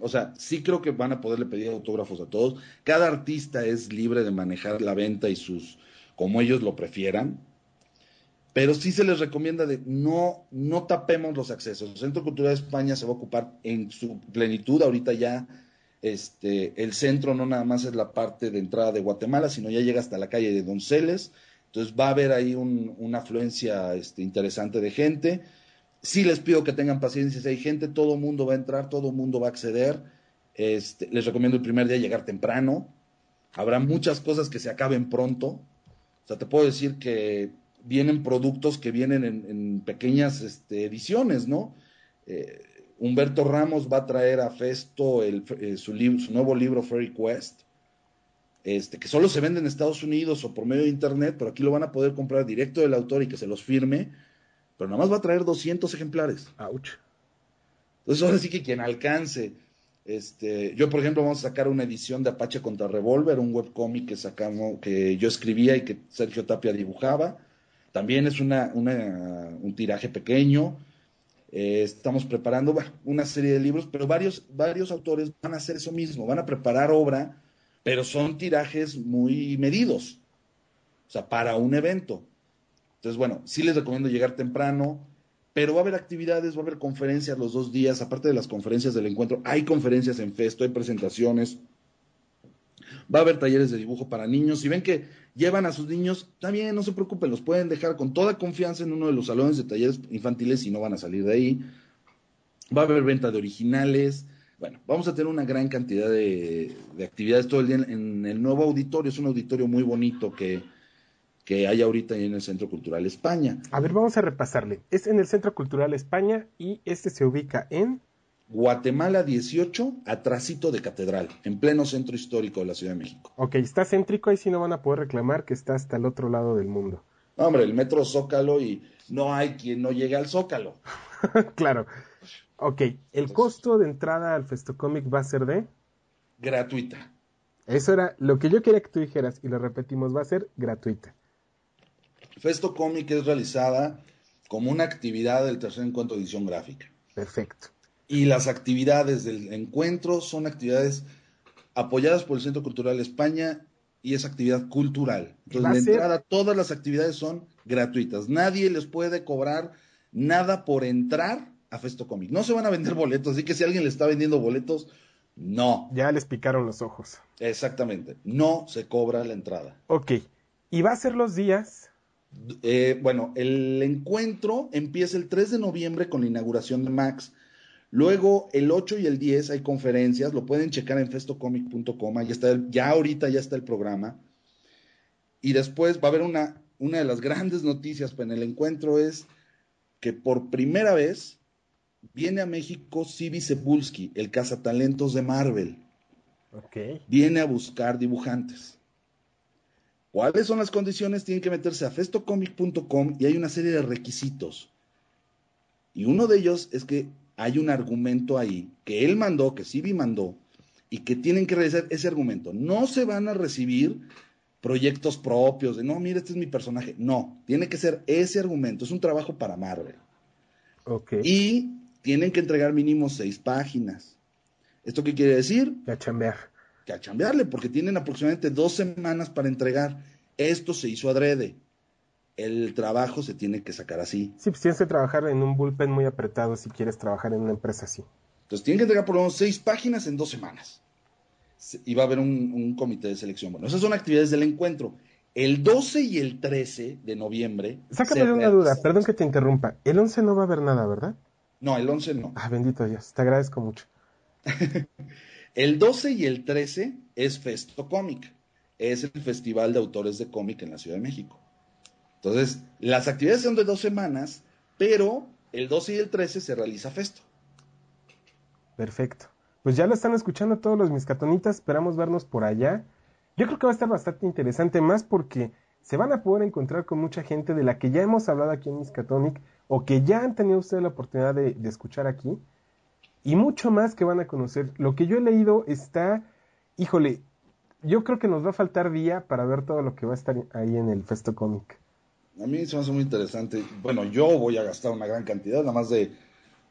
O sea, sí creo que van a poderle pedir autógrafos a todos. Cada artista es libre de manejar la venta y sus, como ellos lo prefieran pero sí se les recomienda de no, no tapemos los accesos. El Centro Cultural de España se va a ocupar en su plenitud. Ahorita ya este, el centro no nada más es la parte de entrada de Guatemala, sino ya llega hasta la calle de Donceles. Entonces va a haber ahí una afluencia este, interesante de gente. Sí les pido que tengan paciencia. Si hay gente, todo el mundo va a entrar, todo el mundo va a acceder. Este, les recomiendo el primer día llegar temprano. Habrá muchas cosas que se acaben pronto. O sea, te puedo decir que vienen productos que vienen en, pequeñas este, ediciones, ¿no? Eh, Humberto Ramos va a traer a Festo el, eh, su, su, nuevo libro Fairy Quest, este, que solo se vende en Estados Unidos o por medio de Internet, pero aquí lo van a poder comprar directo del autor y que se los firme, pero nada más va a traer 200 ejemplares. Ouch. Entonces ahora sí que quien alcance. Este, yo, por ejemplo, vamos a sacar una edición de Apache contra Revolver, un webcómic que sacamos, que yo escribía y que Sergio Tapia dibujaba. También es una, un tiraje pequeño. Eh, estamos preparando una serie de libros, pero varios, varios autores van a hacer eso mismo, van a preparar obra, pero son tirajes muy medidos, o sea, para un evento. Entonces, bueno, sí les recomiendo llegar temprano, pero va a haber actividades, va a haber conferencias los dos días, aparte de las conferencias del encuentro, hay conferencias en Festo, hay presentaciones, va a haber talleres de dibujo para niños. Si ven que llevan a sus niños, también no se preocupen, los pueden dejar con toda confianza en uno de los salones de talleres infantiles y no van a salir de ahí. Va a haber venta de originales. Bueno, vamos a tener una gran cantidad de, actividades todo el día en, el nuevo auditorio. Es un auditorio muy bonito que, que hay ahorita en el Centro Cultural España. A ver, vamos a repasarle. Es en el Centro Cultural España y este se ubica en Guatemala 18, atrásito de Catedral, en pleno centro histórico de la Ciudad de México. Ok, está céntrico, ahí sí no van a poder reclamar que está hasta el otro lado del mundo. hombre, el metro Zócalo y no hay quien no llegue al Zócalo. claro. Ok, ¿el costo de entrada al Festocomic va a ser de? Gratuita. Eso era lo que yo quería que tú dijeras y lo repetimos, va a ser gratuita. Festocomic es realizada como una actividad del tercer encuentro de edición gráfica. Perfecto. Y las actividades del encuentro son actividades apoyadas por el Centro Cultural España y es actividad cultural. Entonces, de entrada, todas las actividades son gratuitas. Nadie les puede cobrar nada por entrar a Festo Comic. No se van a vender boletos, así que si alguien le está vendiendo boletos, no. Ya les picaron los ojos. Exactamente. No se cobra la entrada. Ok. ¿Y va a ser los días? Eh, bueno, el encuentro empieza el 3 de noviembre con la inauguración de Max. Luego, el 8 y el 10 hay conferencias, lo pueden checar en festocomic.com, ya, está ya ahorita ya está el programa. Y después va a haber una, una de las grandes noticias en el encuentro es que por primera vez viene a México Sibi Sepulski, el cazatalentos de Marvel. Okay. Viene a buscar dibujantes. ¿Cuáles son las condiciones? Tienen que meterse a festocomic.com y hay una serie de requisitos. Y uno de ellos es que hay un argumento ahí que él mandó, que Sibi mandó, y que tienen que realizar ese argumento. No se van a recibir proyectos propios de, no, mira, este es mi personaje. No, tiene que ser ese argumento. Es un trabajo para Marvel. Okay. Y tienen que entregar mínimo seis páginas. ¿Esto qué quiere decir? Que a chambear. Que a chambearle, porque tienen aproximadamente dos semanas para entregar. Esto se hizo adrede el trabajo se tiene que sacar así. Sí, pues tienes que trabajar en un bullpen muy apretado si quieres trabajar en una empresa así. Entonces tienen que entregar por lo menos seis páginas en dos semanas. Y va a haber un, comité de selección. Bueno, esas son actividades del encuentro. El 12 y el 13 de noviembre. Sácame de una duda, perdón que te interrumpa. El 11 no va a haber nada, ¿verdad? No, el 11 no. Ah, bendito Dios, te agradezco mucho. el 12 y el 13 es Festo Cómic. Es el festival de autores de cómic en la Ciudad de México. Entonces, las actividades son de dos semanas, pero el 12 y el 13 se realiza festo. Perfecto. Pues ya lo están escuchando todos los miscatonitas, esperamos vernos por allá. Yo creo que va a estar bastante interesante, más porque se van a poder encontrar con mucha gente de la que ya hemos hablado aquí en Miscatonic o que ya han tenido ustedes la oportunidad de, escuchar aquí y mucho más que van a conocer. Lo que yo he leído está, híjole, yo creo que nos va a faltar día para ver todo lo que va a estar ahí en el Festo Comic. A mí se me hace muy interesante. Bueno, yo voy a gastar una gran cantidad, nada más de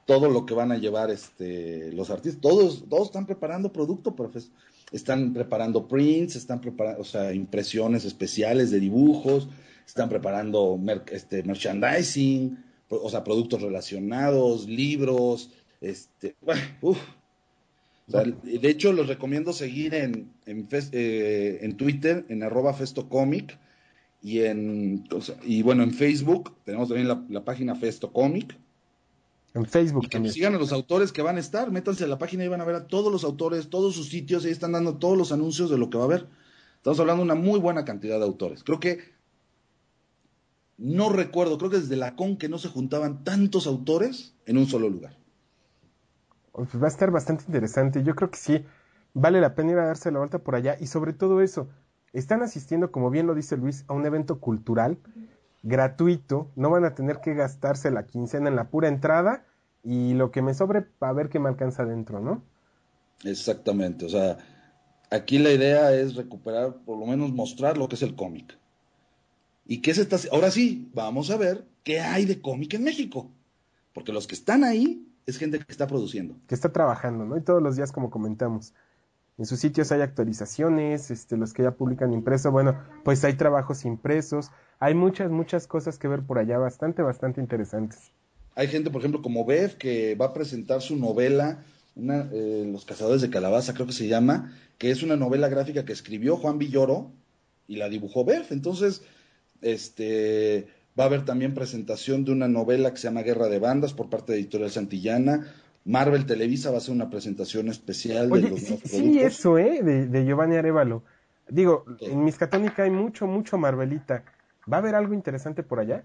todo lo que van a llevar este, los artistas. Todos, todos están preparando producto, pues, están preparando prints, están preparando, o sea, impresiones especiales de dibujos, están preparando este, merchandising, o sea, productos relacionados, libros, este, bueno, uff. de hecho, los recomiendo seguir en, en, eh, en Twitter, en arroba festocomic, y en y bueno en Facebook tenemos también la, página Festo Comic. En Facebook que sigan a los autores que van a estar métanse a la página y van a ver a todos los autores todos sus sitios ahí están dando todos los anuncios de lo que va a haber. Estamos hablando de una muy buena cantidad de autores. Creo que no recuerdo creo que desde la con que no se juntaban tantos autores en un solo lugar. Pues va a estar bastante interesante. Yo creo que sí vale la pena ir a darse la vuelta por allá. Y sobre todo eso están asistiendo, como bien lo dice Luis, a un evento cultural gratuito, no van a tener que gastarse la quincena en la pura entrada y lo que me sobre para ver qué me alcanza adentro, ¿no? Exactamente, o sea, aquí la idea es recuperar, por lo menos mostrar lo que es el cómic. ¿Y qué se está Ahora sí, vamos a ver qué hay de cómic en México. Porque los que están ahí es gente que está produciendo. Que está trabajando, ¿no? Y todos los días, como comentamos. En sus sitios hay actualizaciones, este, los que ya publican impreso, bueno, pues hay trabajos impresos, hay muchas, muchas cosas que ver por allá, bastante, bastante interesantes. Hay gente, por ejemplo, como Bev, que va a presentar su novela, una, eh, Los Cazadores de Calabaza, creo que se llama, que es una novela gráfica que escribió Juan Villoro y la dibujó Bev. Entonces, este, va a haber también presentación de una novela que se llama Guerra de Bandas por parte de Editorial Santillana Marvel Televisa va a hacer una presentación especial de los sí, sí, eso, ¿eh? De, Giovanni Arevalo. Digo, en Miscatónica hay mucho, mucho Marvelita. ¿Va a haber algo interesante por allá?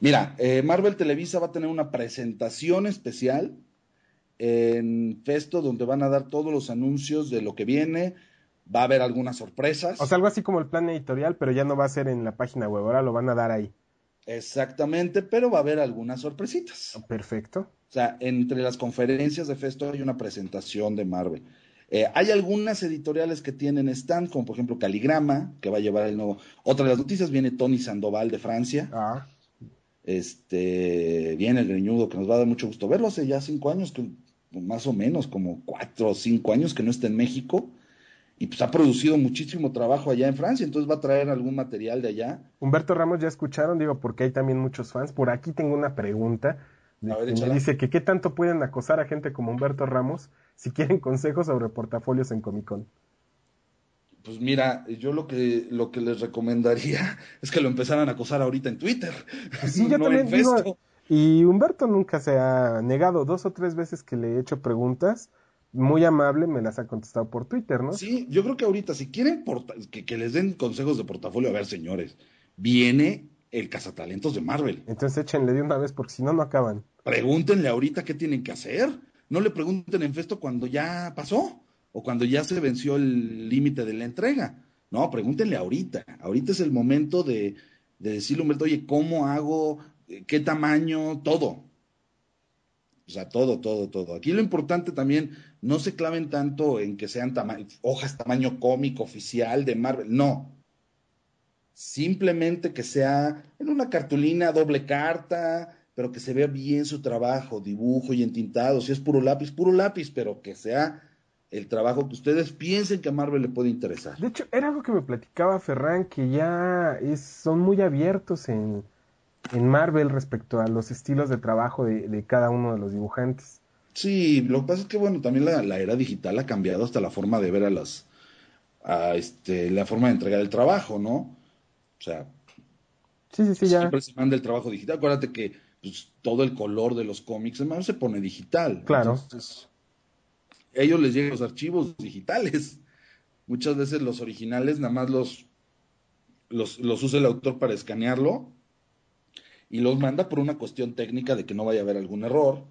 Mira, eh, Marvel Televisa va a tener una presentación especial en Festo donde van a dar todos los anuncios de lo que viene. Va a haber algunas sorpresas. O sea, algo así como el plan editorial, pero ya no va a ser en la página web, ahora lo van a dar ahí. Exactamente, pero va a haber algunas sorpresitas. Perfecto. O sea, entre las conferencias de Festo hay una presentación de Marvel. Eh, hay algunas editoriales que tienen stand, como por ejemplo Caligrama, que va a llevar el nuevo. Otra de las noticias viene Tony Sandoval de Francia. Ah. Este, viene el greñudo, que nos va a dar mucho gusto verlo. Hace ya cinco años, que, más o menos, como cuatro o cinco años que no está en México. y pues ha producido muchísimo trabajo allá en Francia, entonces va a traer algún material de allá. Humberto Ramos, ¿ya escucharon? Digo, porque hay también muchos fans. Por aquí tengo una pregunta. Me dice que qué tanto pueden acosar a gente como Humberto Ramos si quieren consejos sobre portafolios en Comic Con. Pues mira, yo lo que, lo que les recomendaría es que lo empezaran a acosar ahorita en Twitter. Pues sí, yo también digo, y Humberto nunca se ha negado dos o tres veces que le he hecho preguntas. Muy amable, me las ha contestado por Twitter, ¿no? Sí, yo creo que ahorita, si quieren que, que les den consejos de portafolio, a ver, señores, viene el cazatalentos de Marvel. Entonces échenle de una vez, porque si no, no acaban. Pregúntenle ahorita qué tienen que hacer. No le pregunten en Festo cuando ya pasó o cuando ya se venció el límite de la entrega. No, pregúntenle ahorita. Ahorita es el momento de, de decirle, Humberto, oye, ¿cómo hago? ¿Qué tamaño? Todo. O sea, todo, todo, todo. Aquí lo importante también, no se claven tanto en que sean hojas tamaño cómico oficial de Marvel. No. Simplemente que sea en una cartulina doble carta, pero que se vea bien su trabajo, dibujo y entintado. Si es puro lápiz, puro lápiz, pero que sea el trabajo que ustedes piensen que a Marvel le puede interesar. De hecho, era algo que me platicaba Ferran, que ya es, son muy abiertos en, en Marvel respecto a los estilos de trabajo de, cada uno de los dibujantes. Sí, lo que pasa es que, bueno, también la, era digital ha cambiado hasta la forma de ver a las, a este, la forma de entregar el trabajo, ¿no? O sea, sí, sí, sí, ya. siempre se manda el trabajo digital. Acuérdate que pues, todo el color de los cómics, además, se pone digital. Claro. Entonces, ellos les llegan los archivos digitales. Muchas veces los originales nada más los, los, los usa el autor para escanearlo y los manda por una cuestión técnica de que no vaya a haber algún error,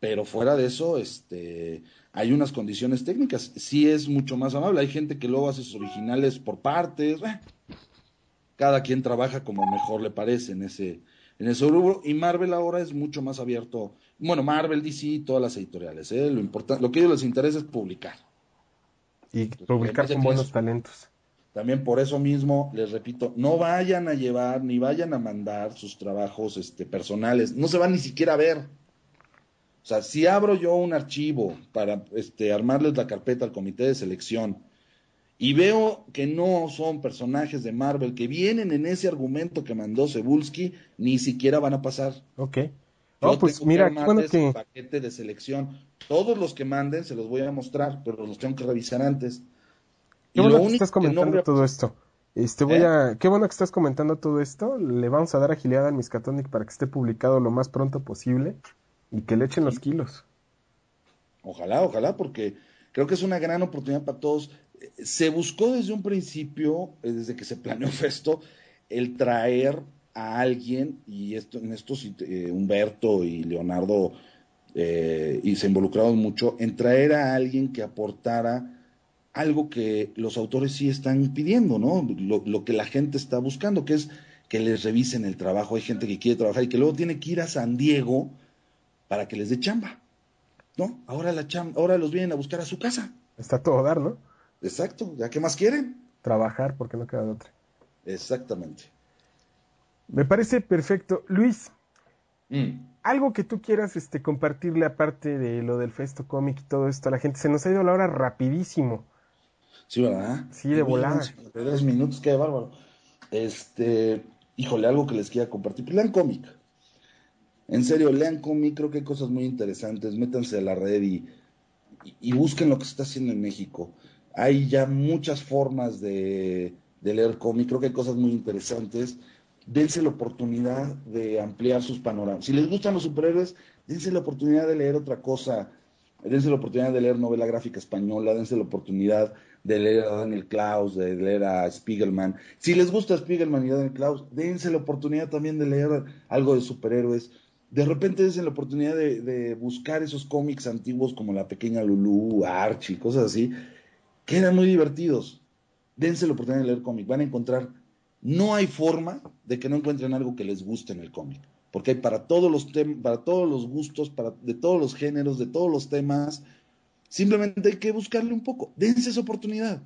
pero fuera de eso, este, hay unas condiciones técnicas. Sí es mucho más amable. Hay gente que luego hace sus originales por partes. cada quien trabaja como mejor le parece en ese, en ese rubro. Y Marvel ahora es mucho más abierto bueno, Marvel, DC, todas las editoriales, ¿eh? lo, importante, lo que a ellos les interesa es publicar. Y publicar con buenos talentos. También por eso mismo, les repito, no vayan a llevar ni vayan a mandar sus trabajos este, personales, no se van ni siquiera a ver. O sea, si abro yo un archivo para este, armarles la carpeta al comité de selección y veo que no son personajes de Marvel que vienen en ese argumento que mandó Cebulski, ni siquiera van a pasar. Ok. No, pues mira, bueno que... paquete de selección. Todos los que manden se los voy a mostrar, pero los tengo que revisar antes. Qué bueno que estás comentando todo esto. Este, voy ¿Eh? a... Qué bueno que estás comentando todo esto. Le vamos a dar agilidad al Miskatonic para que esté publicado lo más pronto posible y que le echen los kilos. Ojalá, ojalá, porque creo que es una gran oportunidad para todos. Se buscó desde un principio, eh, desde que se planeó esto, el traer a alguien, y esto, en esto eh, Humberto y Leonardo eh, y se involucraron mucho, en traer a alguien que aportara algo que los autores sí están pidiendo, ¿no? Lo, que la gente está buscando, que es que les revisen el trabajo. Hay gente que quiere trabajar y que luego tiene que ir a San Diego para que les dé chamba, ¿no? Ahora, la chamba, ahora los vienen a buscar a su casa. Está todo dar, ¿no? Exacto, ¿ya qué más quieren? Trabajar porque no queda de otra. Exactamente. Me parece perfecto. Luis, mm. algo que tú quieras este, compartirle aparte de lo del Festo Comic y todo esto a la gente. Se nos ha ido la hora rapidísimo. Sí, ¿verdad? Sí, de volada. Tres minutos, qué bárbaro. Este, híjole, algo que les quiera compartir. Pues lean cómic. En serio, lean cómic, creo que hay cosas muy interesantes. Métanse a la red y, y, busquen lo que se está haciendo en México. Hay ya muchas formas de, leer cómic, creo que hay cosas muy interesantes dense la oportunidad de ampliar sus panoramas. Si les gustan los superhéroes, dense la oportunidad de leer otra cosa, dense la oportunidad de leer novela gráfica española, dense la oportunidad de leer a Daniel Klaus, de leer a Spiegelman. Si les gusta Spiegelman y Daniel Klaus, dense la oportunidad también de leer algo de superhéroes. De repente dense la oportunidad de, de buscar esos cómics antiguos como La Pequeña Lulú, Archie, cosas así, que eran muy divertidos. Dense la oportunidad de leer cómics, van a encontrar no hay forma de que no encuentren algo que les guste en el cómic, porque hay para todos los para todos los gustos, para de todos los géneros, de todos los temas. Simplemente hay que buscarle un poco. Dense esa oportunidad.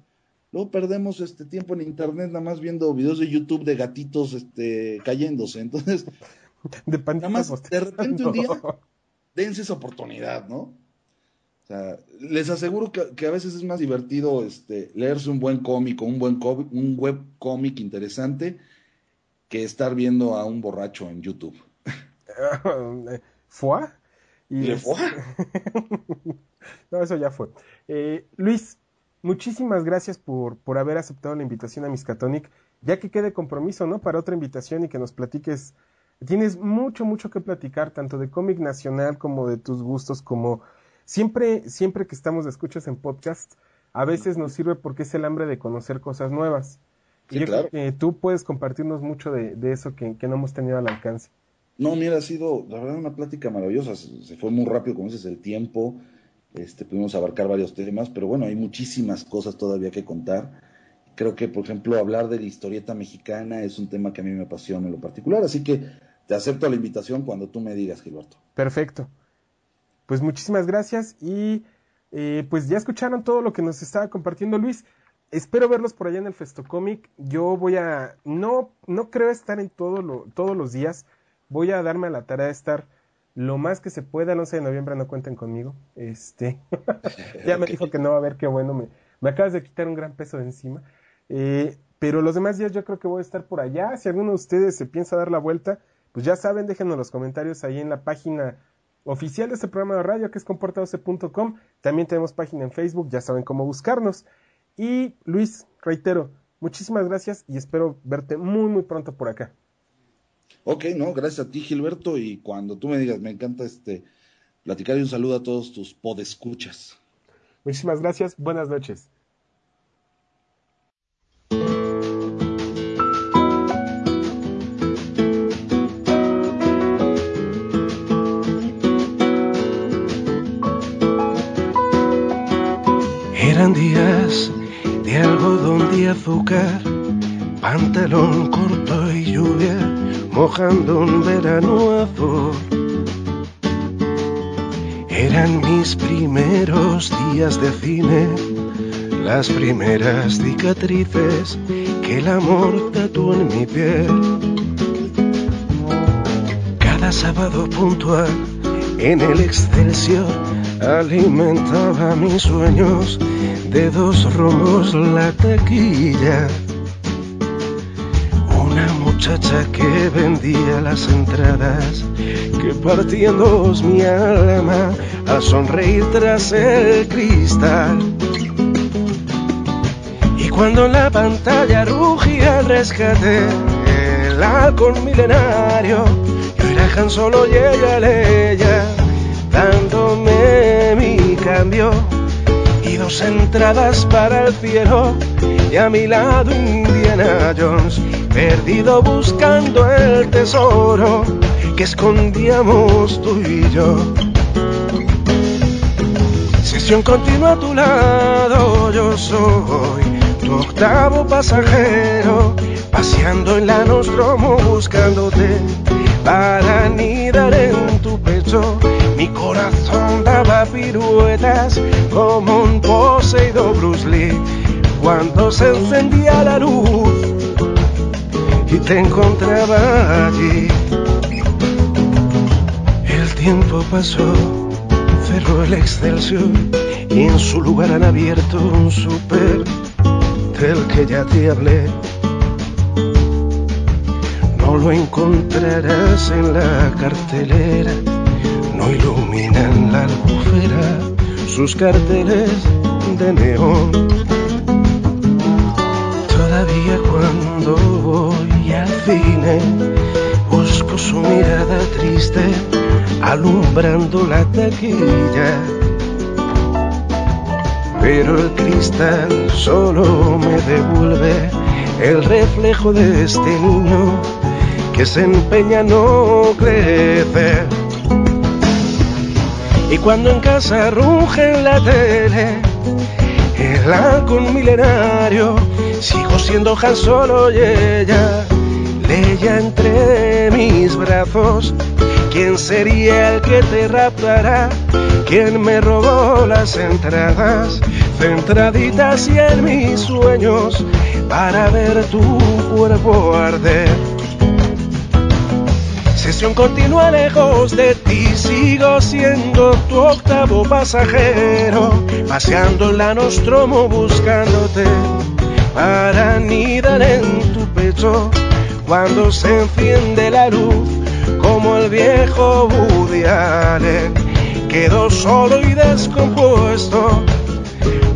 Luego perdemos este tiempo en internet nada más viendo videos de YouTube de gatitos este cayéndose. Entonces, de nada más de repente un día dense esa oportunidad, ¿no? O sea, les aseguro que, a veces es más divertido este, leerse un buen cómic o un buen un web cómic interesante que estar viendo a un borracho en YouTube. ¿Fue? ¿Le fue? no, eso ya fue. Eh, Luis, muchísimas gracias por, por haber aceptado la invitación a Miskatonic, ya que quede compromiso, ¿no? Para otra invitación y que nos platiques. Tienes mucho, mucho que platicar, tanto de cómic nacional como de tus gustos, como siempre, siempre que estamos de escuchas en podcast, a veces nos sirve porque es el hambre de conocer cosas nuevas. y yo creo que tú puedes compartirnos mucho de, eso que, no hemos tenido al alcance. No, mira, ha sido, la verdad, una plática maravillosa. Se, fue muy rápido, como dices, el tiempo. Este, pudimos abarcar varios temas, pero bueno, hay muchísimas cosas todavía que contar. Creo que, por ejemplo, hablar de la historieta mexicana es un tema que a mí me apasiona en lo particular, así que te acepto la invitación cuando tú me digas, Gilberto. Perfecto. Pues muchísimas gracias y eh, pues ya escucharon todo lo que nos estaba compartiendo Luis. Espero verlos por allá en el Festocomic. Yo voy a, no, no creo estar en todo lo, todos los días. Voy a darme a la tarea de estar lo más que se pueda. El 11 de noviembre no cuenten conmigo. Este, ya me dijo que no, a ver qué bueno. Me, me acabas de quitar un gran peso de encima. Eh, pero los demás días yo creo que voy a estar por allá. Si alguno de ustedes se piensa dar la vuelta, pues ya saben, déjenos los comentarios ahí en la página oficial de este programa de radio que es comportadose.com. También tenemos página en Facebook, ya saben cómo buscarnos. Y Luis, reitero, muchísimas gracias y espero verte muy, muy pronto por acá. Ok, no, gracias a ti, Gilberto. Y cuando tú me digas, me encanta este platicar y un saludo a todos tus podescuchas. Muchísimas gracias, buenas noches. Eran días de algodón de azúcar, pantalón corto y lluvia, mojando un verano azul. Eran mis primeros días de cine, las primeras cicatrices que el amor tatuó en mi piel. Cada sábado puntual en el Excelsior alimentaba mis sueños de dos rombos la taquilla. Una muchacha que vendía las entradas, que partiendo mi alma a sonreír tras el cristal. Y cuando la pantalla rugía al rescate, el halcón milenario, yo era Han Solo y ella dándome mi cambio. Y dos entradas para el cielo y a mi lado Indiana Jones perdido buscando el tesoro que escondíamos tú y yo. Sesión continua a tu lado yo soy tu octavo pasajero paseando en la Nostromo buscándote para anidar en tu pecho mi corazón daba piruetas como un poseído Bruce Lee cuando se encendía la luz y te encontraba allí. El tiempo pasó, cerró el Excelsior y en su lugar han abierto un super del que ya te hablé. No lo encontrarás en la cartelera no iluminan la albufera sus carteles de neón. Todavía cuando voy al cine busco su mirada triste alumbrando la taquilla. Pero el cristal solo me devuelve el reflejo de este niño que se empeña a no crecer y cuando en casa ruge la tele el halcón milenario, sigo siendo Han Solo y ella, leya entre mis brazos. ¿Quién sería el que te raptará? ¿Quién me robó las entradas? Centraditas y en mis sueños para ver tu cuerpo arder Continúa lejos de ti, sigo siendo tu octavo pasajero, paseando la Nostromo buscándote para anidar en tu pecho cuando se enciende la luz, como el viejo Woody. Quedo solo y descompuesto,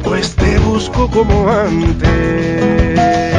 pues te busco como antes.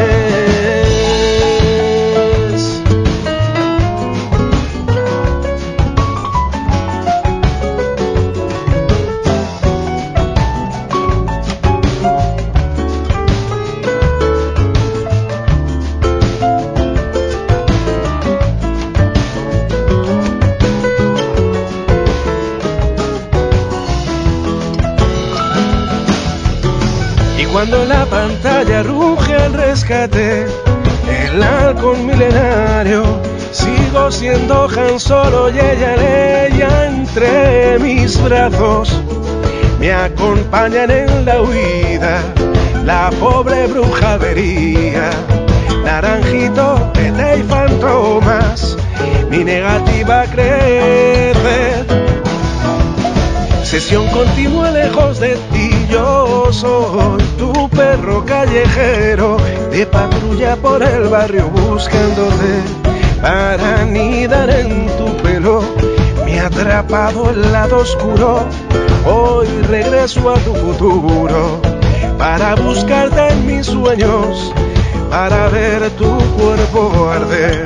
Cuando la pantalla ruge al rescate, el halcón milenario, sigo siendo Han Solo y ella ella entre mis brazos. Me acompañan en la huida, la pobre bruja vería, naranjito, de y fantomas, mi negativa crece. Sesión continua lejos de ti, yo soy tu perro callejero de patrulla por el barrio buscándote para anidar en tu pelo. Me ha atrapado el lado oscuro, hoy regreso a tu futuro para buscarte en mis sueños, para ver tu cuerpo arder.